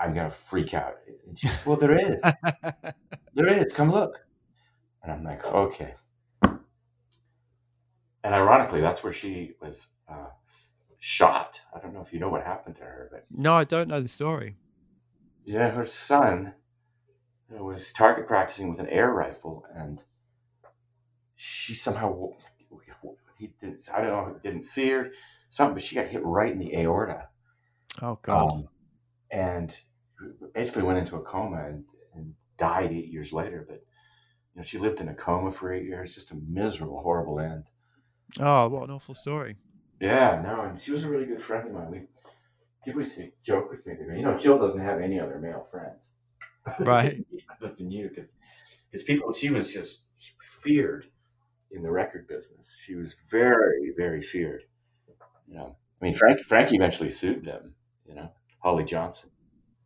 I'm going to freak out. And she well, there is. there is. Come look. And I'm like, okay. And ironically, that's where she was uh, shot. I don't know if you know what happened to her, but no, I don't know the story. Yeah, her son was target practicing with an air rifle, and she somehow he didn't. I don't know. Didn't see her something, but she got hit right in the aorta. Oh God! Um, and basically went into a coma and, and died eight years later. But you know, she lived in a coma for eight years. Just a miserable, horrible end. Oh, what an awful story. Yeah, no, and she was a really good friend of mine. We people used to joke with me. They go, you know, Jill doesn't have any other male friends, right? Than you, because because people, she was just feared in the record business. She was very, very feared. You know, I mean, Frank Frankie eventually sued them. You know, Holly Johnson.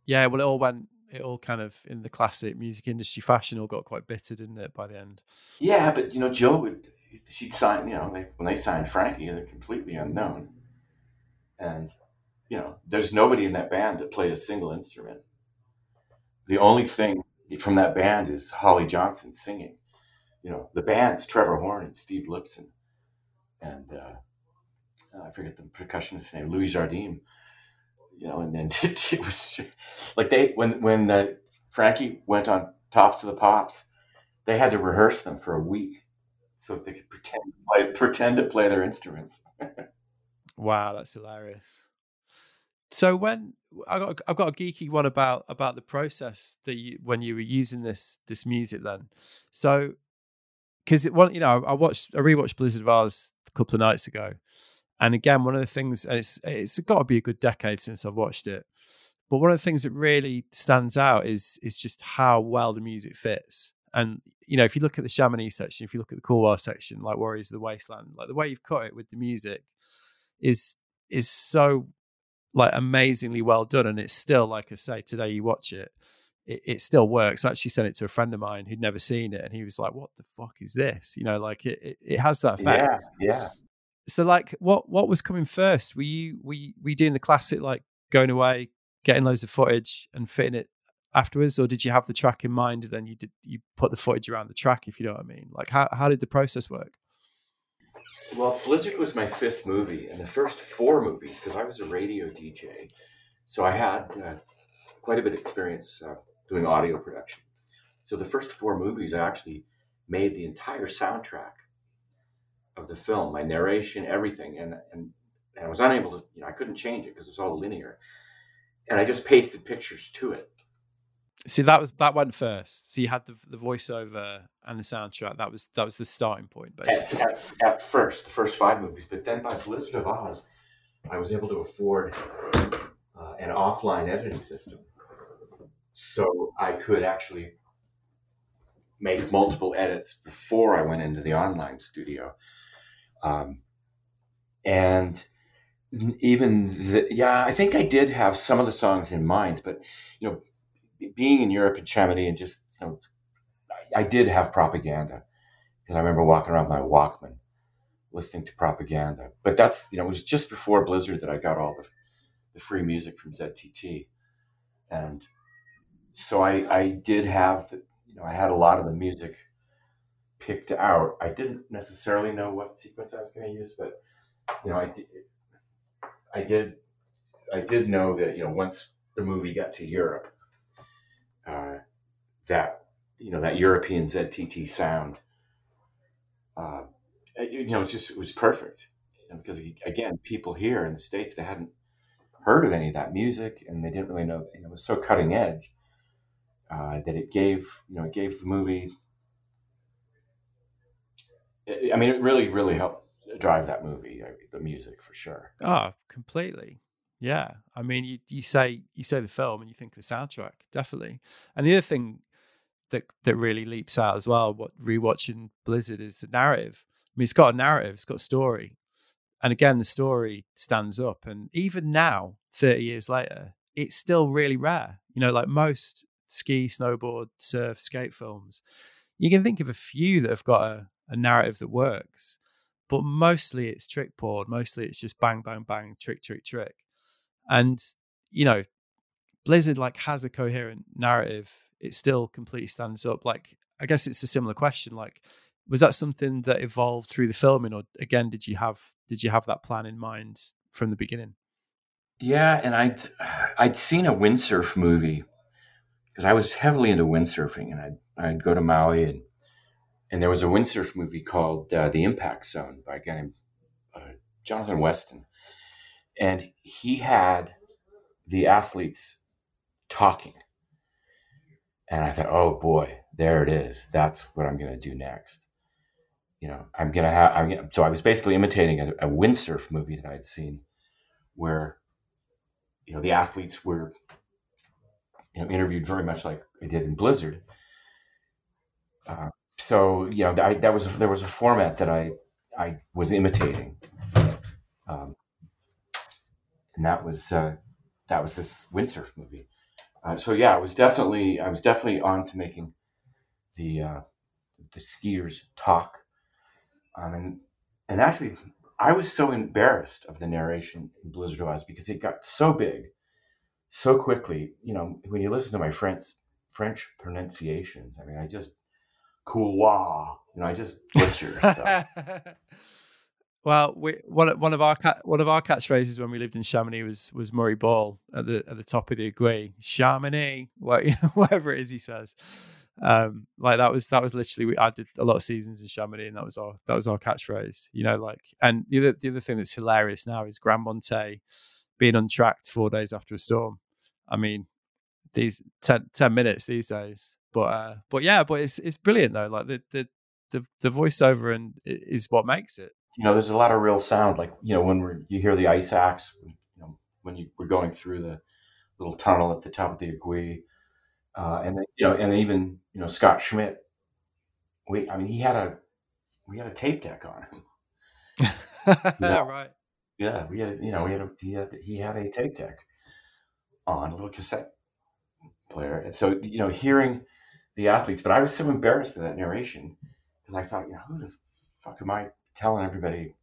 Yeah, well, it all went. It all kind of in the classic music industry fashion, all got quite bitter, didn't it? By the end. Yeah, but you know, Jill would she'd sign, you know, they, when they signed Frankie, they're completely unknown. And, you know, there's nobody in that band that played a single instrument. The only thing from that band is Holly Johnson singing. You know, the band's Trevor Horn and Steve Lipson. And uh, I forget the percussionist's name, Louis Jardim. You know, and then it, was like they, when, when the, Frankie went on Tops of the Pops, they had to rehearse them for a week so they could pretend play, pretend to play their instruments. wow, that's hilarious. So when I got I've got a geeky one about about the process that you when you were using this this music then. So because it one you know I watched I rewatched Blizzard of Oz a couple of nights ago, and again one of the things and it's it's got to be a good decade since I've watched it, but one of the things that really stands out is is just how well the music fits. And you know, if you look at the Chamonix section, if you look at the Coolwell section, like Warriors of the Wasteland, like the way you've cut it with the music is is so like amazingly well done. And it's still, like I say, today you watch it, it, it still works. I actually sent it to a friend of mine who'd never seen it, and he was like, "What the fuck is this?" You know, like it it, it has that effect. Yeah, yeah. So, like, what what was coming first? Were you were you, were you doing the classic like going away, getting loads of footage and fitting it afterwards, or did you have the track in mind? And then you did you put the footage around the track, if you know what I mean? Like how how did the process work? Well, Blizzard was my fifth movie, and the first four movies because I was a radio DJ, so I had uh, quite a bit of experience uh, doing audio production. So the first four movies, I actually made the entire soundtrack of the film, my narration, everything, and and, and I was unable to, you know, I couldn't change it because it was all linear, and I just pasted pictures to it. See, that was that went first. So you had the the voiceover and the soundtrack. That was that was the starting point, basically. At, at, at first, the first five movies, but then by Blizzard of Oz, I was able to afford uh, an offline editing system, so I could actually make multiple edits before I went into the online studio, um, and even the, yeah, I think I did have some of the songs in mind, but you know being in Europe and Chamonix and just, you know, I, I did have propaganda because I remember walking around my Walkman listening to propaganda. But that's, you know, it was just before Blizzard that I got all the, the free music from ZTT. And so I, I did have, you know, I had a lot of the music picked out. I didn't necessarily know what sequence I was going to use, but, you know, I did, I did, I did know that, you know, once the movie got to Europe, uh, that you know that European ZTT sound. Uh, you know, it's just it was perfect you know, because again, people here in the states they hadn't heard of any of that music and they didn't really know, it was so cutting edge uh, that it gave you know it gave the movie. I mean, it really, really helped drive that movie, uh, the music for sure. Oh, completely. Yeah, I mean, you you say you say the film and you think the soundtrack definitely. And the other thing that that really leaps out as well, what rewatching Blizzard is the narrative. I mean, it's got a narrative, it's got a story, and again, the story stands up. And even now, thirty years later, it's still really rare. You know, like most ski, snowboard, surf, skate films, you can think of a few that have got a, a narrative that works. but mostly it's trick poured. Mostly it's just bang, bang, bang, trick, trick, trick. And you know, Blizzard like has a coherent narrative. It still completely stands up. Like I guess it's a similar question. Like, was that something that evolved through the filming, or again, did you have did you have that plan in mind from the beginning? Yeah, and I'd I'd seen a windsurf movie because I was heavily into windsurfing, and I'd I'd go to Maui and and there was a windsurf movie called uh, The Impact Zone by a guy named uh, Jonathan Weston, and he had the athletes talking, and I thought, oh boy, there it is. That's what I'm going to do next. You know, I'm going to have. I'm gonna, so I was basically imitating a, a windsurf movie that I'd seen, where you know the athletes were you know interviewed very much like I did in Blizzard. Uh, so you know I, that was a, there was a format that I I was imitating, um, and that was uh, that was this windsurf movie. Uh, so yeah, I was definitely I was definitely on to making the uh, the skiers talk, um, and and actually I was so embarrassed of the narration in Blizzard Oz because it got so big so quickly. You know, when you listen to my French French pronunciations, I mean, I just couloir, you know, I just butcher stuff. Well, we, one one of our one of our catchphrases when we lived in Chamonix was was Murray Ball at the at the top of the Aiguille, Chamonix, whatever it is he says. Um like that was that was literally we I did a lot of seasons in Chamonix and that was our that was our catchphrase you know like and the other the other thing that's hilarious now is Grands Montets being untracked four days after a storm. I mean these 10, 10 minutes these days. But uh but yeah but it's it's brilliant though like the the the, the voiceover and is what makes it you know there's a lot of real sound like you know when we're you hear the ice axe you know when you we're going through the little tunnel at the top of the aiguille uh, and then, you know, and even you know Scott Schmidt. We, I mean, he had a we had a tape deck on him. yeah. right. Yeah, we had you know we had a, he had he had a tape deck on a little cassette player, and so you know hearing the athletes, but I was so embarrassed in that narration because I thought, you know, who the fuck am I telling everybody?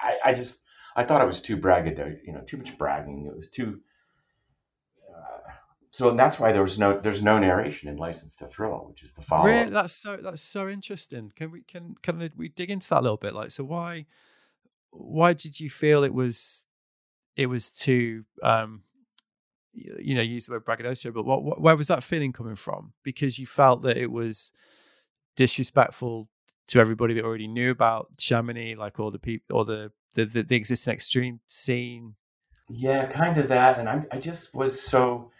I, I just I thought it was too braggadocio, you know, too much bragging. It was too so that's why there was no there's no narration in License to Thrill, which is the follow. Really, that's so that's so interesting. Can we can can we dig into that a little bit? Like, so why why did you feel it was it was too um you know use the word braggadocio, but what, what where was that feeling coming from? Because you felt that it was disrespectful to everybody that already knew about Chamonix, like all the people or the the, the, the existing extreme scene. Yeah, kind of that, and I I just was so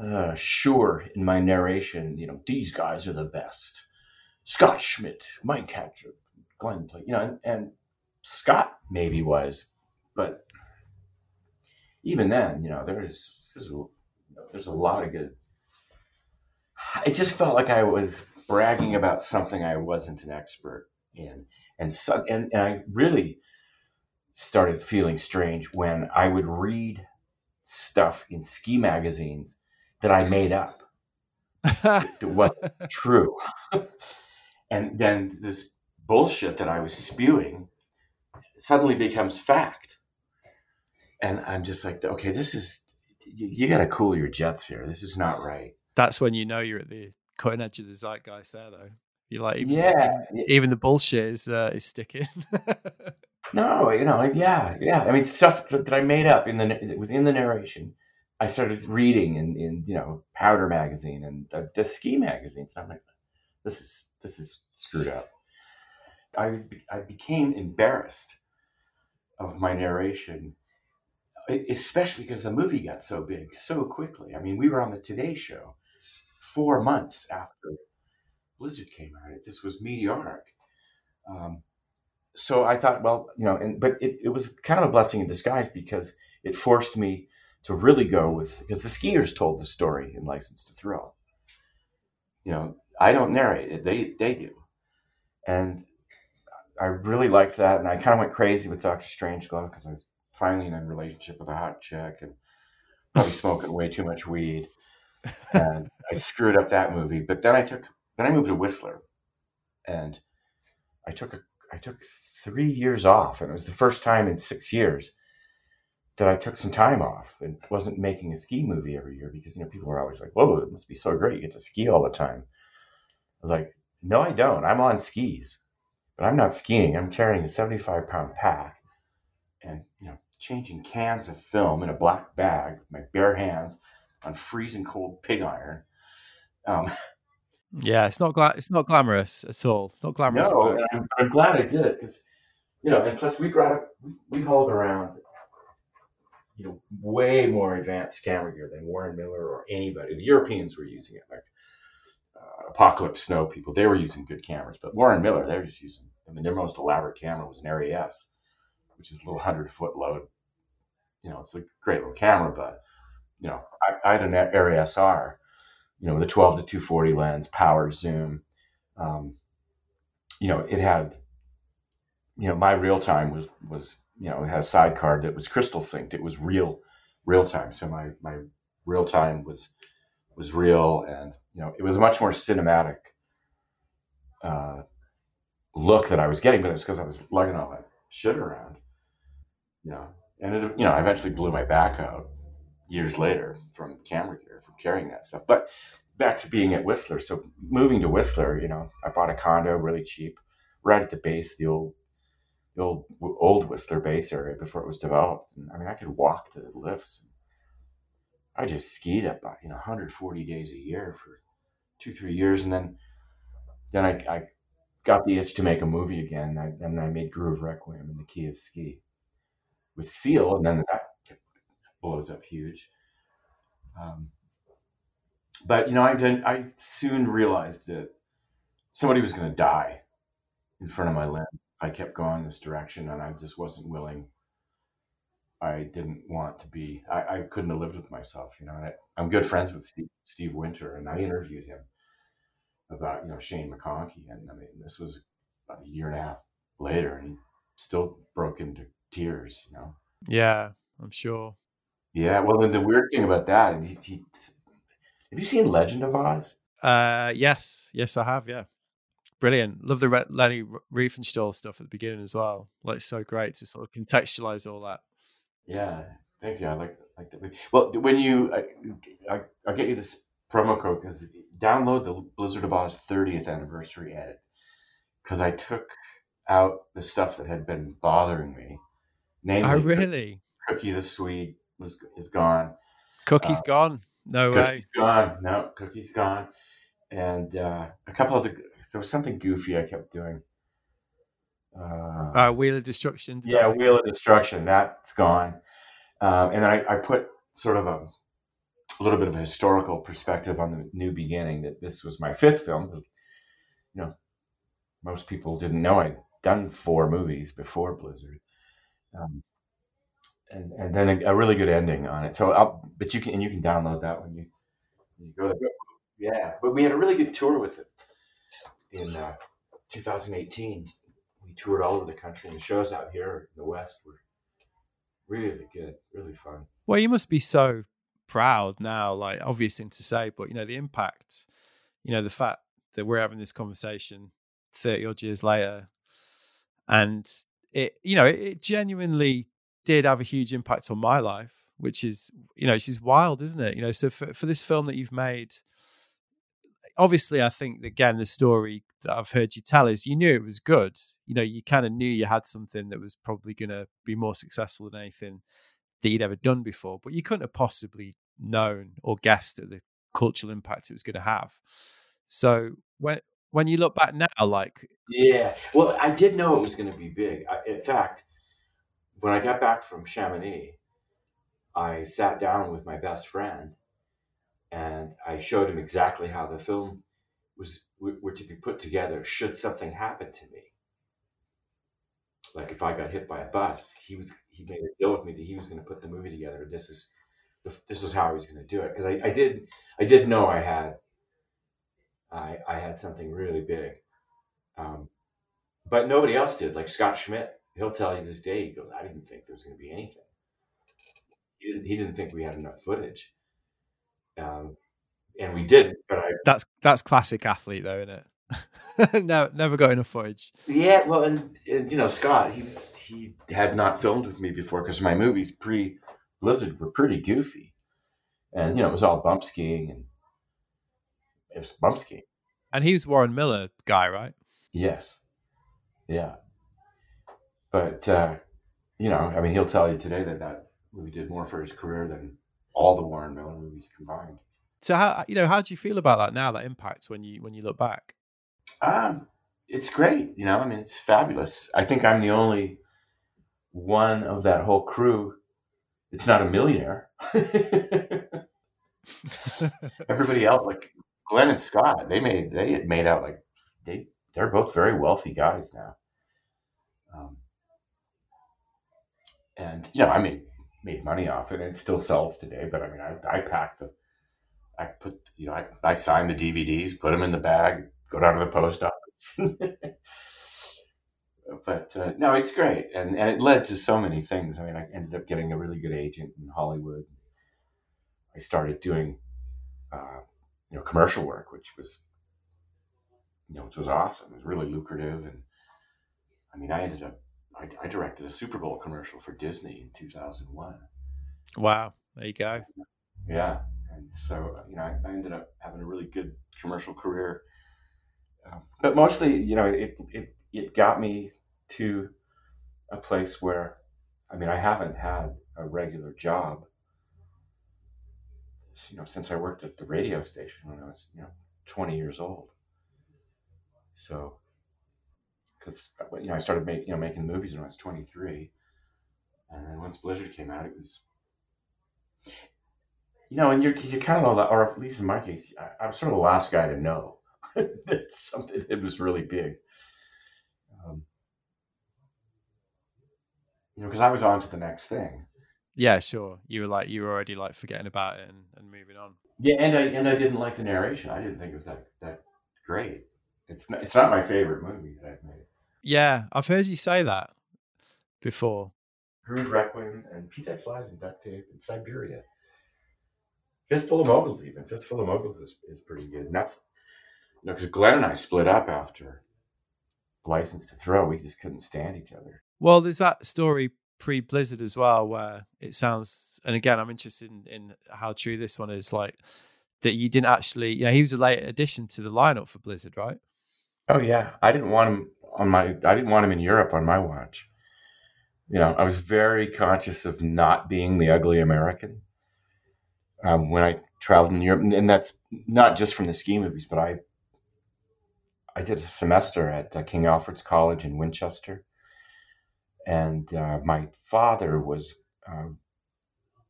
uh, sure in my narration, you know, these guys are the best. Scott Schmidt, Mike Hattrup, Glenn you know, and, and Scott maybe was, but even then, you know, there's there's a, there's a lot of good. It just felt like I was bragging about something I wasn't an expert in, and so, and, and I really started feeling strange when I would read stuff in ski magazines that I made up. it, wasn't true. and then this bullshit that I was spewing suddenly becomes fact. And I'm just like, okay, this is, you, you got to cool your jets here. This is not right. That's when you know you're at the cutting edge of the zeitgeist there, though. You're like, even, yeah, even, even the bullshit is, uh, is sticking. no, you know, yeah, yeah. I mean, stuff that I made up in the, it was in the narration I started reading in, in you know Powder magazine and the, the ski magazines. I'm like, this is this is screwed up. I I became embarrassed of my narration, especially because the movie got so big so quickly. I mean, we were on the Today Show four months after Blizzard came out. It just was meteoric. Um, so I thought, well, you know, and but it, it was kind of a blessing in disguise because it forced me to really go with because the skiers told the story in License to Thrill. You know, I don't narrate it; they they do, and I really liked that. And I kind of went crazy with Doctor Strangelove because I was finally in a relationship with a hot chick and probably smoking way too much weed, and I screwed up that movie. But then I took then I moved to Whistler, and I took a I took three years off, and it was the first time in six years that I took some time off and wasn't making a ski movie every year because you know people are always like, "Whoa, it must be so great! You get to ski all the time." I was like, "No, I don't. I'm on skis, but I'm not skiing. I'm carrying a 75 pound pack, and you know, changing cans of film in a black bag with my bare hands on freezing cold pig iron." Um, yeah, it's not gla- it's not glamorous at all. It's not glamorous. No, I'm, I'm, glad I did it because you know, and plus we brought we, we hauled around you know, way more advanced camera gear than Warren Miller or anybody. The Europeans were using it, like uh, Apocalypse Snow people. They were using good cameras, but Warren Miller, they were just using. I mean, their most elaborate camera was an Arri S, which is a little hundred foot load. You know, it's a great little camera, but you know, I, I had an Arri SR, you know, the 12 to 240 lens, power zoom. Um, you know, it had, you know, my real time was was you know, it had a side card that was crystal synced. It was real, real time. So my my real time was was real, and you know, it was a much more cinematic uh, look that I was getting. But it was because I was lugging all that shit around, you know. And it, you know, I eventually blew my back out years later from camera gear from carrying that stuff. But back to being at Whistler. So moving to Whistler, you know, I bought a condo really cheap, right at the base the old the old old Whistler base area before it was developed. And I mean, I could walk to the lifts. I just skied up, uh, you know, 140 days a year for two, three years, and then then I, I got the itch to make a movie again. I, and I made Groove Requiem in the Key of Ski with Seal, and then that blows up huge. Um, but you know, I I soon realized that somebody was going to die in front of my lens I kept going this direction and I just wasn't willing. I didn't want to be, I, I couldn't have lived with myself, you know. I, am good friends with Steve, Steve Winter and I interviewed him about, you know, Shane McConkey. And I mean, this was about a year and a half later and he still broke into tears, you know. Yeah, I'm sure. Yeah, well, then the weird thing about that, he, he, have you seen Legend of Oz? Uh, yes, yes, I have. Yeah, brilliant. Love the Re- Leni Riefenstahl stuff at the beginning as well. Like, it's so great to sort of contextualize all that. Yeah, thank you. I like like that. Well, when you, I, I, I'll get you this promo code because download the Blizzard of Oz 30th anniversary edit because I took out the stuff that had been bothering me. Namely, oh, really? Cookie the Swede was is gone. Cookie's uh, gone. No Cookie's way. gone. No, Cookie's gone. And uh, a couple of the there was something goofy I kept doing. Uh, uh, Wheel of Destruction. Yeah, Wheel of Destruction. That's gone. Um, and then I, I, put sort of a, a, little bit of a historical perspective on the New Beginning. That this was my fifth film. Because, you know, most people didn't know I'd done four movies before Blizzard. Um, and and then a, a, really good ending on it. So, I'll, but you can and you can download that when you, when you go there. Yeah, but we had a really good tour with it in uh, 2018. We toured all over the country, and the shows out here in the West were really good, really fun. Well, you must be so proud now. Like, obvious thing to say, but you know the impact. You know the fact that we're having this conversation 30 odd years later, and it, you know, it, it genuinely did have a huge impact on my life, which is, you know, is wild, isn't it? You know, so for for this film that you've made obviously, I think again the story that I've heard you tell is you knew it was good. You know, you kind of knew you had something that was probably going to be more successful than anything that you'd ever done before, but you couldn't have possibly known or guessed at the cultural impact it was going to have. So when when you look back now, like yeah, well, I did know it was going to be big. I, in fact, when I got back from Chamonix, I sat down with my best friend and I showed him exactly how the film was were to be put together should something happen to me. Like if I got hit by a bus, he was he made a deal with me that he was going to put the movie together. This is this is how he was going to do it because I, I did I did know I had I I had something really big, um, but nobody else did. Like Scott Schmidt, he'll tell you this day. He goes, I didn't think there was going to be anything. He didn't, he didn't think we had enough footage. Um, and we didn't. But I that's that's classic athlete though, isn't it? no, never got enough footage. Yeah, well, and, and you know Scott, he he had not filmed with me before because my movies pre Blizzard were pretty goofy, and you know it was all bump skiing and it was bump skiing. And he was Warren Miller guy, right? Yes, yeah, but uh, you know, I mean, he'll tell you today that that movie did more for his career than all the Warren Miller movies combined. So how you know how do you feel about that now? That impact when you when you look back. Um, it's great. You know, I mean, it's fabulous. I think I'm the only one of that whole crew. It's not a millionaire. Everybody else, like Glenn and Scott, they made they had made out like they they're both very wealthy guys now. Um, and you know, I made made money off it, and it still sells today. But I mean, I I packed the, I put you know, I I signed the DVDs, put them in the bag, go down to the post office. but uh, no, it's great, and and it led to so many things. I mean, I ended up getting a really good agent in Hollywood. I started doing, uh, you know, commercial work, which was, you know, which was awesome. It was really lucrative, and I mean, I ended up. I, I directed a Super Bowl commercial for Disney in 2001. Wow, there you go. Yeah, and so you know, I, I ended up having a really good commercial career. Um, but mostly, you know, it, it it got me to a place where, I mean, I haven't had a regular job, you know, since I worked at the radio station when I was, you know, 20 years old. So, because you know, I started making, you know, making movies when I was 23, and then once Blizzard came out, it was, you know, and you're you're kind of, all that, or at least in my case, I, I was sort of the last guy to know that something it was really big. Um, you know, because I was on to the next thing. Yeah, sure. You were like you were already like forgetting about it and, and moving on. Yeah, and I and I didn't like the narration. I didn't think it was that that great. It's not, it's not my favorite movie that I've made. Yeah, I've heard you say that before. Groove Requiem and P-Tex Lies and Duct Tape and Siberia. Fistful of Moguls, even Fistful of Moguls is, is pretty good. And that's you know because Glenn and I split up after License to Throw. We just couldn't stand each other. Well, there's that story pre Blizzard as well, where it sounds, and again, I'm interested in, in how true this one is. Like that you didn't actually, you know, he was a late addition to the lineup for Blizzard, right? Oh yeah, I didn't want him on my. I didn't want him in Europe on my watch. You know, I was very conscious of not being the ugly American um, when I traveled in Europe, and that's not just from the ski movies, but I I did a semester at uh, King Alfred's College in Winchester, and uh, my father was uh,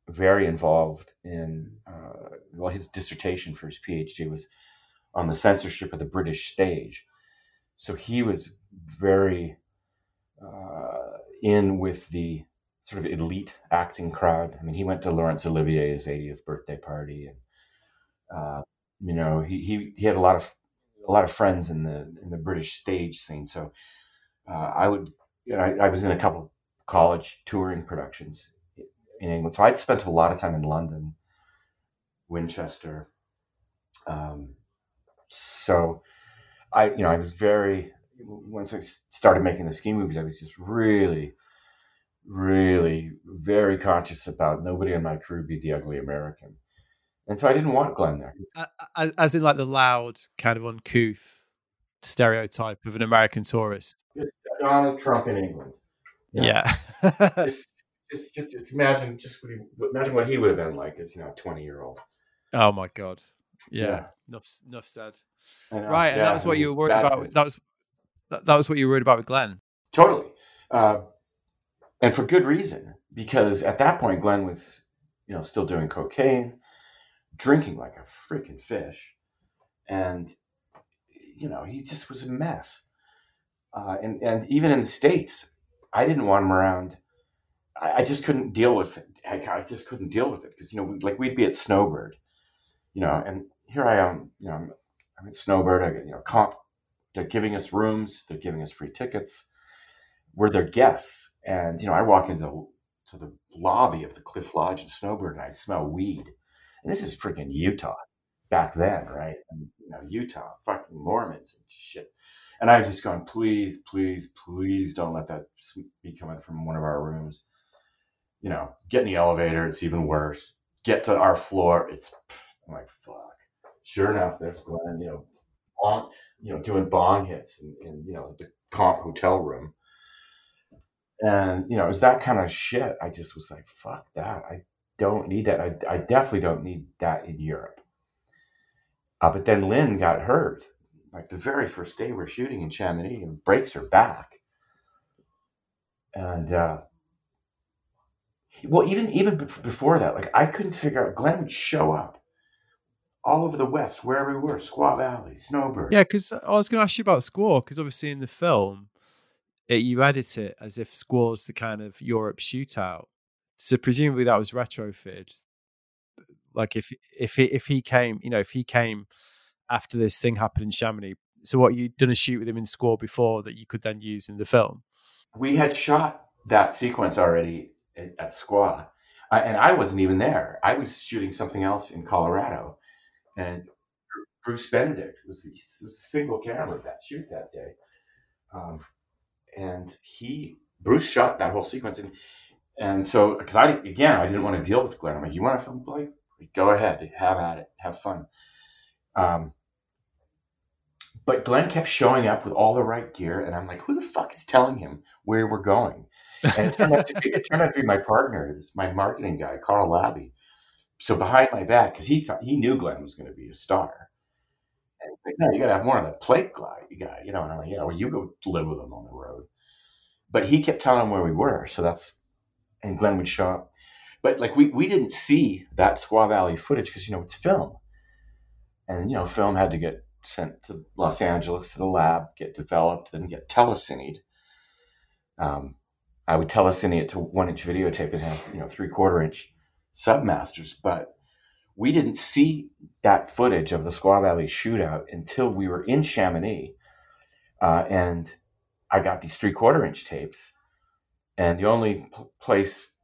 very involved in. Uh, well, his dissertation for his PhD was on the censorship of the British stage, so he was very uh, in with the sort of elite acting crowd. I mean, he went to Laurence Olivier's 80th birthday party, and uh, you know, he, he he had a lot of a lot of friends in the in the British stage scene. So uh, I would, you know, I, I, was in a couple college touring productions in England. So I'd spent a lot of time in London, Winchester. Um, so I, you know, I was very once I started making the ski movies, I was just really, really very conscious about nobody on my crew be the ugly American. And so I didn't want Glenn there. As, as in, like the loud, kind of uncouth stereotype of an American tourist. Donald Trump in England. Yeah. yeah. just, just, just, just, imagine, just what he, imagine what he would have been like as you know, a twenty year old. Oh my god. Yeah. yeah. Enough, enough said. Right, yeah, and that was what you were worried about. That was that, that was what you were worried about with Glenn. Totally, uh, and for good reason. Because at that point, Glenn was, you know, still doing cocaine drinking like a freaking fish. And, you know, he just was a mess. Uh, and, and even in the States, I didn't want him around. I, I just couldn't deal with it. I, I just couldn't deal with it because, you know, like we'd be at Snowbird, you know, and here I am, you know, I'm, I'm at Snowbird. I get, you know, comp, they're giving us rooms, they're giving us free tickets. We're their guests. And, you know, I walk into the, to the lobby of the Cliff Lodge in Snowbird and I smell weed and this is freaking Utah back then, right? And, you know, Utah, fucking Mormons and shit. And I've just gone, please, please, please don't let that be coming from one of our rooms. You know, get in the elevator, it's even worse. Get to our floor, it's I'm like, fuck. Sure enough, there's Glenn, you know, on, you know, doing bong hits in, in you know the comp hotel room. And you know, it was that kind of shit. I just was like, fuck that. I don't need that. I, I definitely don't need that in Europe. Uh, but then Lynn got hurt, like the very first day we're shooting in Chamonix, and breaks her back. And uh, well, even even before that, like I couldn't figure out. Glenn would show up all over the West, wherever we were, Squaw Valley, Snowbird. Yeah, because I was going to ask you about Squaw, because obviously in the film, it, you edit it as if Squaw's the kind of Europe shootout. So presumably that was retrofitted. Like if if he if he came, you know, if he came after this thing happened in Chamonix, so what you'd done a shoot with him in Squaw before that you could then use in the film. We had shot that sequence already at, at Squaw, I, and I wasn't even there. I was shooting something else in Colorado, and Bruce Benedict was the, single camera that shoot that day. Um, and he Bruce shot that whole sequence, and and so because I again I didn't want to deal with Glenn. I'm like, you want to film Blake? Go ahead, have at it, have fun. Um, but Glenn kept showing up with all the right gear, and I'm like, who the fuck is telling him where we're going? And it turned out to be, it turned out to be my partner, my marketing guy, Carl Labby. So behind my back, because he thought he knew Glenn was going to be a star. And he's like, no, you got to have more of that plate glide. You know, and I'm like, you know, you go live with him on the road. But he kept telling him where we were. So that's, and Glenn would show up. But like we, we didn't see that Squaw Valley footage because, you know, it's film. And, you know, film had to get sent to Los Angeles to the lab, get developed, then get telecined. Um, I would telecine it to one inch videotape and have, you know, three quarter inch submasters. But we didn't see that footage of the Squaw Valley shootout until we were in Chamonix. Uh, and I got these three quarter inch tapes. And the only place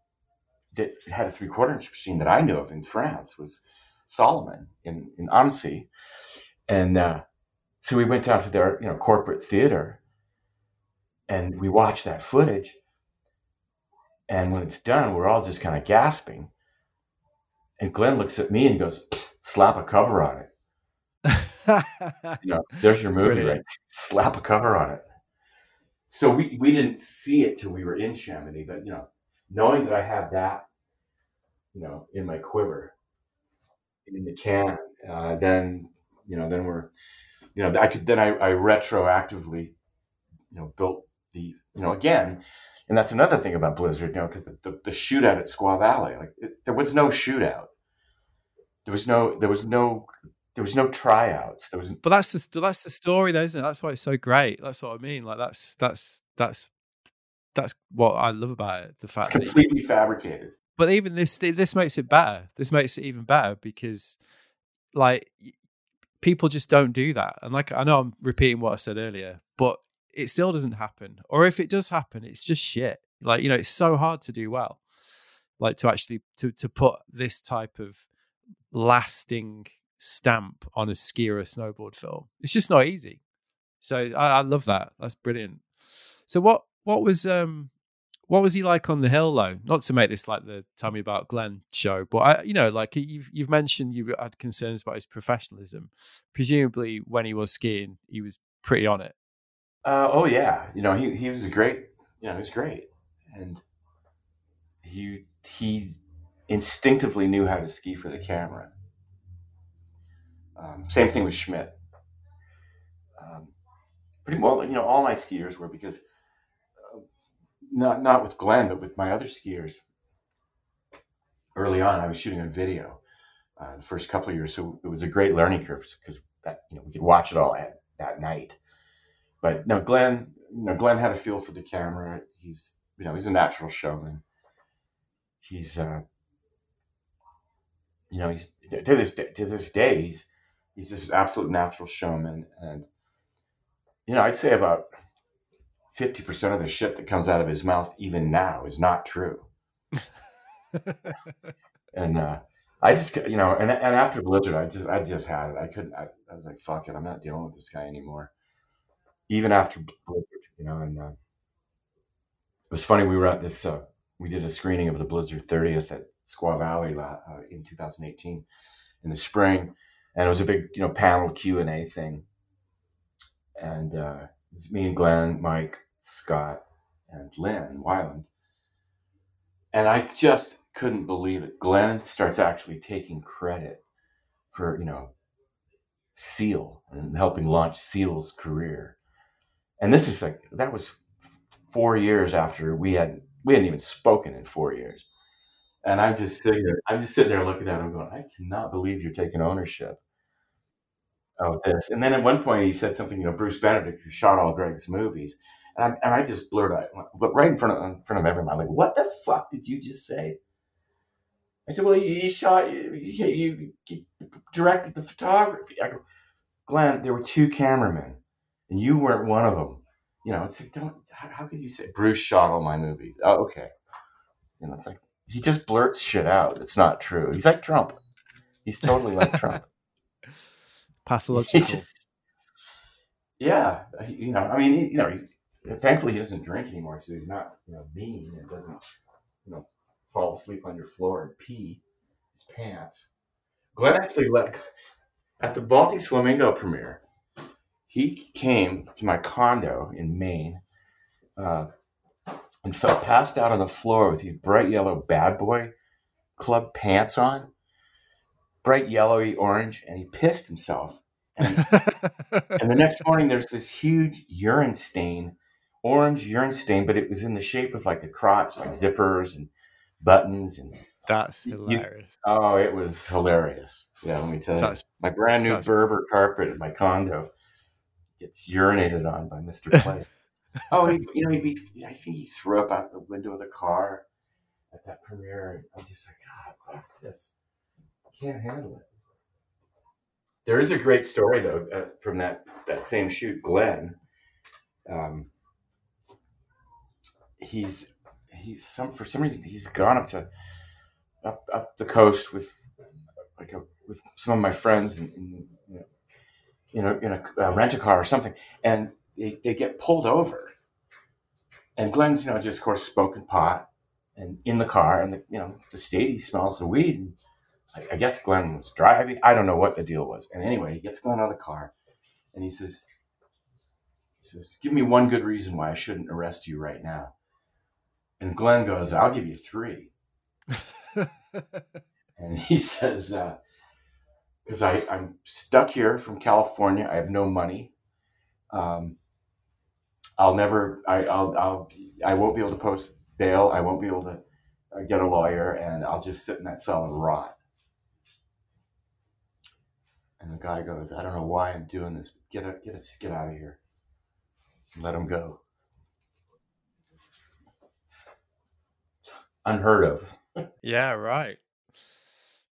that had a three quarter inch machine that I knew of in France was Salomon in, in Annecy. And uh, so we went down to their you know corporate theater and we watched that footage. And when it's done, we're all just kind of gasping. And Glenn looks at me and goes, slap a cover on it. you know, there's your movie, right? Slap a cover on it. So we, we didn't see it till we were in Chamonix, but you know, knowing that I have that, you know, in my quiver, in the can, uh, then you know, then we're, you know, I could then I, I retroactively, you know, built the, you know, again, and that's another thing about Blizzard, you know, because the, the, the, shootout at Squaw Valley, like it, there was no shootout, there was no, there was no, there was no tryouts. There was, but that's the that's the story, though, isn't it? That's why it's so great. That's what I mean. Like that's that's that's that's what I love about it. The fact it's completely that, fabricated. But even this this makes it better. This makes it even better because, like, people just don't do that. And like I know I'm repeating what I said earlier, but it still doesn't happen. Or if it does happen, it's just shit. Like, you know, it's so hard to do well. Like to actually to to put this type of lasting stamp on a ski or snowboard film. It's just not easy. So I, I love that. That's brilliant. So what what was um what was he like on the hill, though? Not to make this like the "Tell Me About Glenn" show, but I, you know, like you've you've mentioned you had concerns about his professionalism. Presumably, when he was skiing, he was pretty on it. Uh, oh yeah, you know, he he was great. You know, he was great, and he he instinctively knew how to ski for the camera. Um, same thing with Schmidt. Um, pretty well, you know, all my skiers were because not not with Glenn, but with my other skiers. Early on, I was shooting a video uh, the first couple of years, so it was a great learning curve because that you know we could watch it all at that night. But no, Glenn, you know, Glenn had a feel for the camera. He's you know he's a natural showman. He's uh, you know he's to this day, to this day he's he's just an absolute natural showman, and you know I'd say about 50% of the shit that comes out of his mouth even now is not true. and uh, I just, you know, and and after Blizzard, I just, I just had it. I couldn't. I, I was like, fuck it, I'm not dealing with this guy anymore. Even after Blizzard, you know, and uh, it was funny. We were at this. Uh, we did a screening of the Blizzard 30th at Squaw Valley uh, in 2018 in the spring, and it was a big, you know, panel Q and A thing. And uh, it was me and Glenn, Mike, Scott, and Lynn Wyland, And I just couldn't believe it. Glenn starts actually taking credit for, you know, Seal and helping launch Seal's career. And this is like that was four years after we had we hadn't even spoken in four years. And I'm just sitting there, I'm just sitting there looking at him going, I cannot believe you're taking ownership of this. And then at one point he said something, you know, Bruce Benedict, who shot all Greg's movies. And I, and I just blurted out, but right in front of in front of everyone, I'm like, what the fuck did you just say? I said, well, you, you shot, you, you, you, directed the photography. I go, Glenn, there were two cameramen, and you weren't one of them. You know, it's like, don't, how, how could you say Bruce shot all my movies? Oh, okay. You know, it's like, he just blurts shit out. It's not true. He's like Trump. He's totally like Trump. Pathological. Just, yeah. You know, I mean, he, you know, he's, thankfully he doesn't drink anymore, so he's not, you know, mean and doesn't, you know, fall asleep on your floor and pee his pants. Glenn actually let at the Maltese Flamingo premiere. He came to my condo in Maine uh, and fell passed out on the floor with these bright yellow bad boy club pants on, bright yellowy orange, and he pissed himself. And, and the next morning, there's this huge urine stain, orange urine stain, but it was in the shape of like a crotch, like zippers and buttons and that's hilarious. You, oh, it was hilarious. Yeah, let me tell you. my brand new Berber carpet in my condo gets urinated on by Mr. Plake. oh, he, you know, he'd be, I think he threw up out the window of the car at that premiere. I'm just like, God, fuck this. I can't handle it. There is a great story though uh, from that that same shoot, Glenn. Um, he's he's some for some reason he's gone up to up up the coast with like a, with some of my friends in you know in a, rent a car or something, and they, they get pulled over. And Glenn's you know just of course smoking pot and in the car, and the, you know the state he smells the weed. And I, I guess Glenn was driving. I don't know what the deal was. And anyway, he gets Glenn out of the car, and he says, he says, "Give me one good reason why I shouldn't arrest you right now." And Glenn goes, I'll give you three. and he says, because uh, I'm stuck here from California, I have no money. Um, I'll never, I, I'll, I'll, I won't be able to post bail. I won't be able to uh, get a lawyer, and I'll just sit in that cell and rot. And the guy goes, I don't know why I'm doing this. Get it, get it, get out of here. Let him go. unheard of. yeah, right.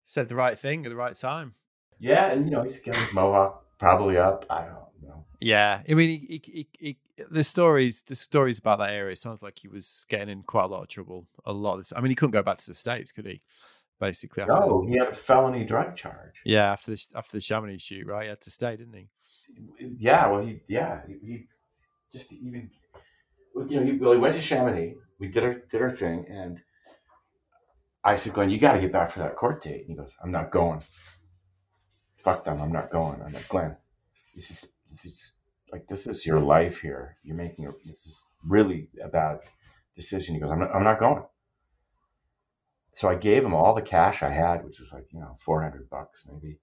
Said the right thing at the right time. Yeah, and you know he's got his mohawk probably up. I don't know. Yeah, I mean, he, he, he, the stories, the stories about that area. Sounds like he was getting in quite a lot of trouble. A lot of this. I mean, he couldn't go back to the states, could he? Basically, after no, the, he had a felony drug charge. Yeah, after the after the Chamonix shoot, right? He had to stay, didn't he? Yeah, well, he yeah he, he just even you know he, well, he went to Chamonix. We did our did our thing, and I said, Glenn, you got to get back for that court date. And he goes, I'm not going. Fuck them. I'm not going. I'm like, Glenn, this is, this is like, this is your life here. You're making a, this is really a bad decision. He goes, I'm not, I'm not going. So I gave him all the cash I had, which is like, you know, 400 bucks maybe.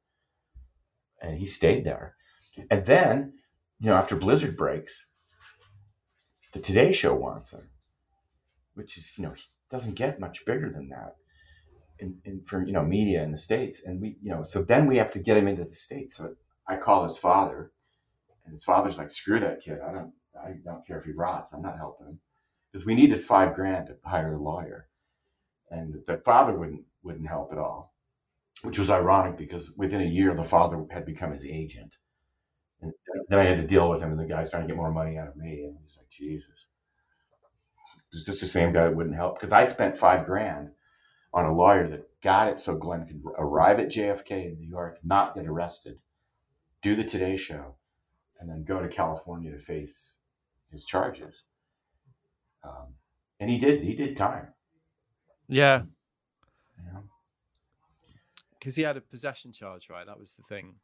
And he stayed there. And then, you know, after Blizzard breaks, the Today Show wants him, which is, you know, he doesn't get much bigger than that in, in for you know media in the states, and we you know so then we have to get him into the states. So I call his father, and his father's like, "Screw that kid. I don't I don't care if he rots. I'm not helping him because we needed five grand to hire a lawyer, and the father wouldn't wouldn't help at all, which was ironic because within a year the father had become his agent. And then I had to deal with him, and the guy's trying to get more money out of me. And he's like, Jesus. Is this the same guy that wouldn't help? Because I spent five grand on a lawyer that got it so Glenn could arrive at JFK in New York, not get arrested, do the Today Show, and then go to California to face his charges. Um, and he did. He did time. Yeah. Yeah. Because he had a possession charge, right? That was the thing.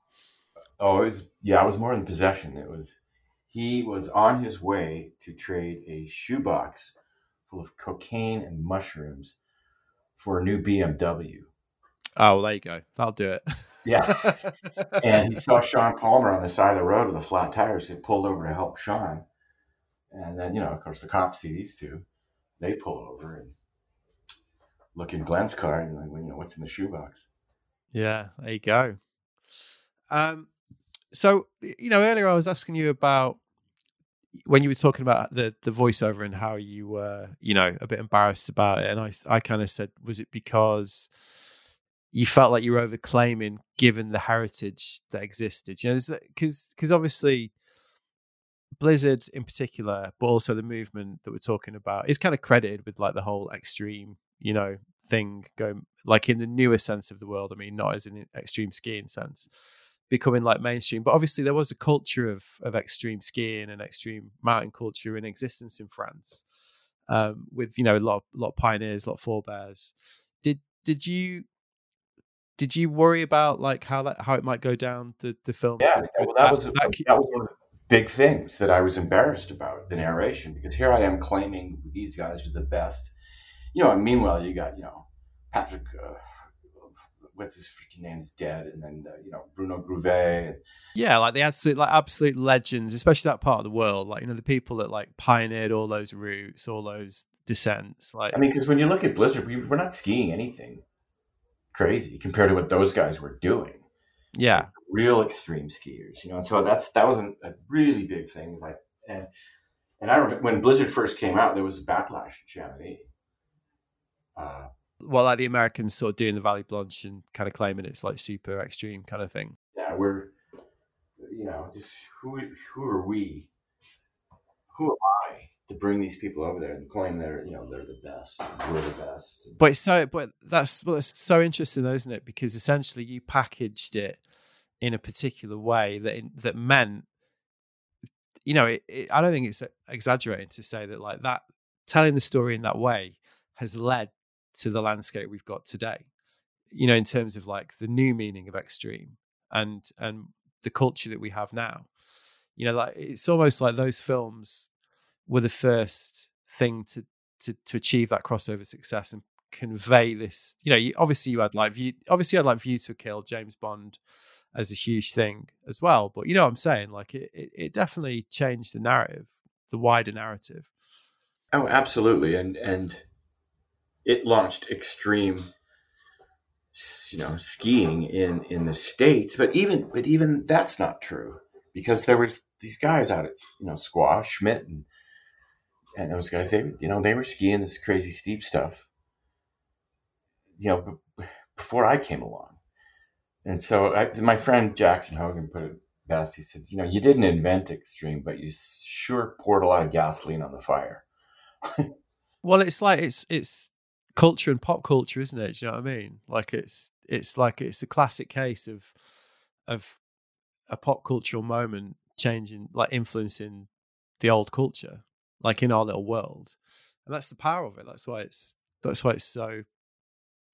Oh, it was yeah. It was more than possession. It was he was on his way to trade a shoebox full of cocaine and mushrooms for a new BMW. Oh, well, there you go. I'll do it. Yeah. and he saw Sean Palmer on the side of the road with the flat tires. He pulled over to help Sean. And then, you know, of course, the cops see these two. They pull over and look in Glenn's car and like, well, you know, what's in the shoebox? Yeah, there you go. Um, so you know, earlier I was asking you about when you were talking about the the voiceover and how you were, you know, a bit embarrassed about it, and I I kind of said, was it because you felt like you were overclaiming given the heritage that existed? You know, because because obviously Blizzard in particular, but also the movement that we're talking about is kind of credited with like the whole extreme, you know, thing going like in the newer sense of the world. I mean, not as an extreme skiing sense, becoming like mainstream. But obviously, there was a culture of of extreme skiing and extreme mountain culture in existence in France, um, with you know a lot of, a lot of pioneers, a lot of forebears. Did did you did you worry about like how that how it might go down the the film? Yeah, well, that, was that, that was one of the big things that I was embarrassed about the narration because here I am claiming these guys are the best you know, and meanwhile, you got, you know, Patrick, uh, what's his freaking name is dead, and then, uh, you know, Bruno Gouvy. Yeah, like the absolute, like absolute legends, especially that part of the world. Like, you know, the people that like pioneered all those routes, all those descents. Like, I mean, because when you look at Blizzard, we, we're not skiing anything crazy compared to what those guys were doing. Yeah. Like, real extreme skiers, you know, and so that's, that was a, a really big thing. Like, and, and I remember when Blizzard first came out, there was a backlash in Chamonix uh, well, like the Americans sort of doing the Valley Blanche and kind of claiming it's like super extreme kind of thing. Yeah, we're, you know, just who who are we? Who am I to bring these people over there and claim they're you know they're the best, we're the best? But it's so, but that's well, it's so interesting, though, isn't it? Because essentially you packaged it in a particular way that in, that meant, you know, it, it, I don't think it's exaggerating to say that like that telling the story in that way has led to the landscape we've got today you know in terms of like the new meaning of extreme and and the culture that we have now. You know like it's almost like those films were the first thing to to to achieve that crossover success and convey this you know you, obviously you had like view obviously had like view to kill james bond as a huge thing as well but you know what i'm saying? Like it, it, it definitely changed the narrative the wider narrative. Oh absolutely and and it launched extreme you know skiing in in the states but even but even that's not true because there was these guys out at you know squaw schmidt and and those guys they you know they were skiing this crazy steep stuff you know b- before i came along. And so I, my friend jackson hogen put it best. He said you know you didn't invent extreme but you sure poured a lot of gasoline on the fire. Well it's like it's it's culture and pop culture, isn't it? Do you know what I mean? Like it's it's like it's a classic case of of a pop cultural moment changing, like influencing the old culture, like in our little world, and that's the power of it. That's why it's that's why it's so,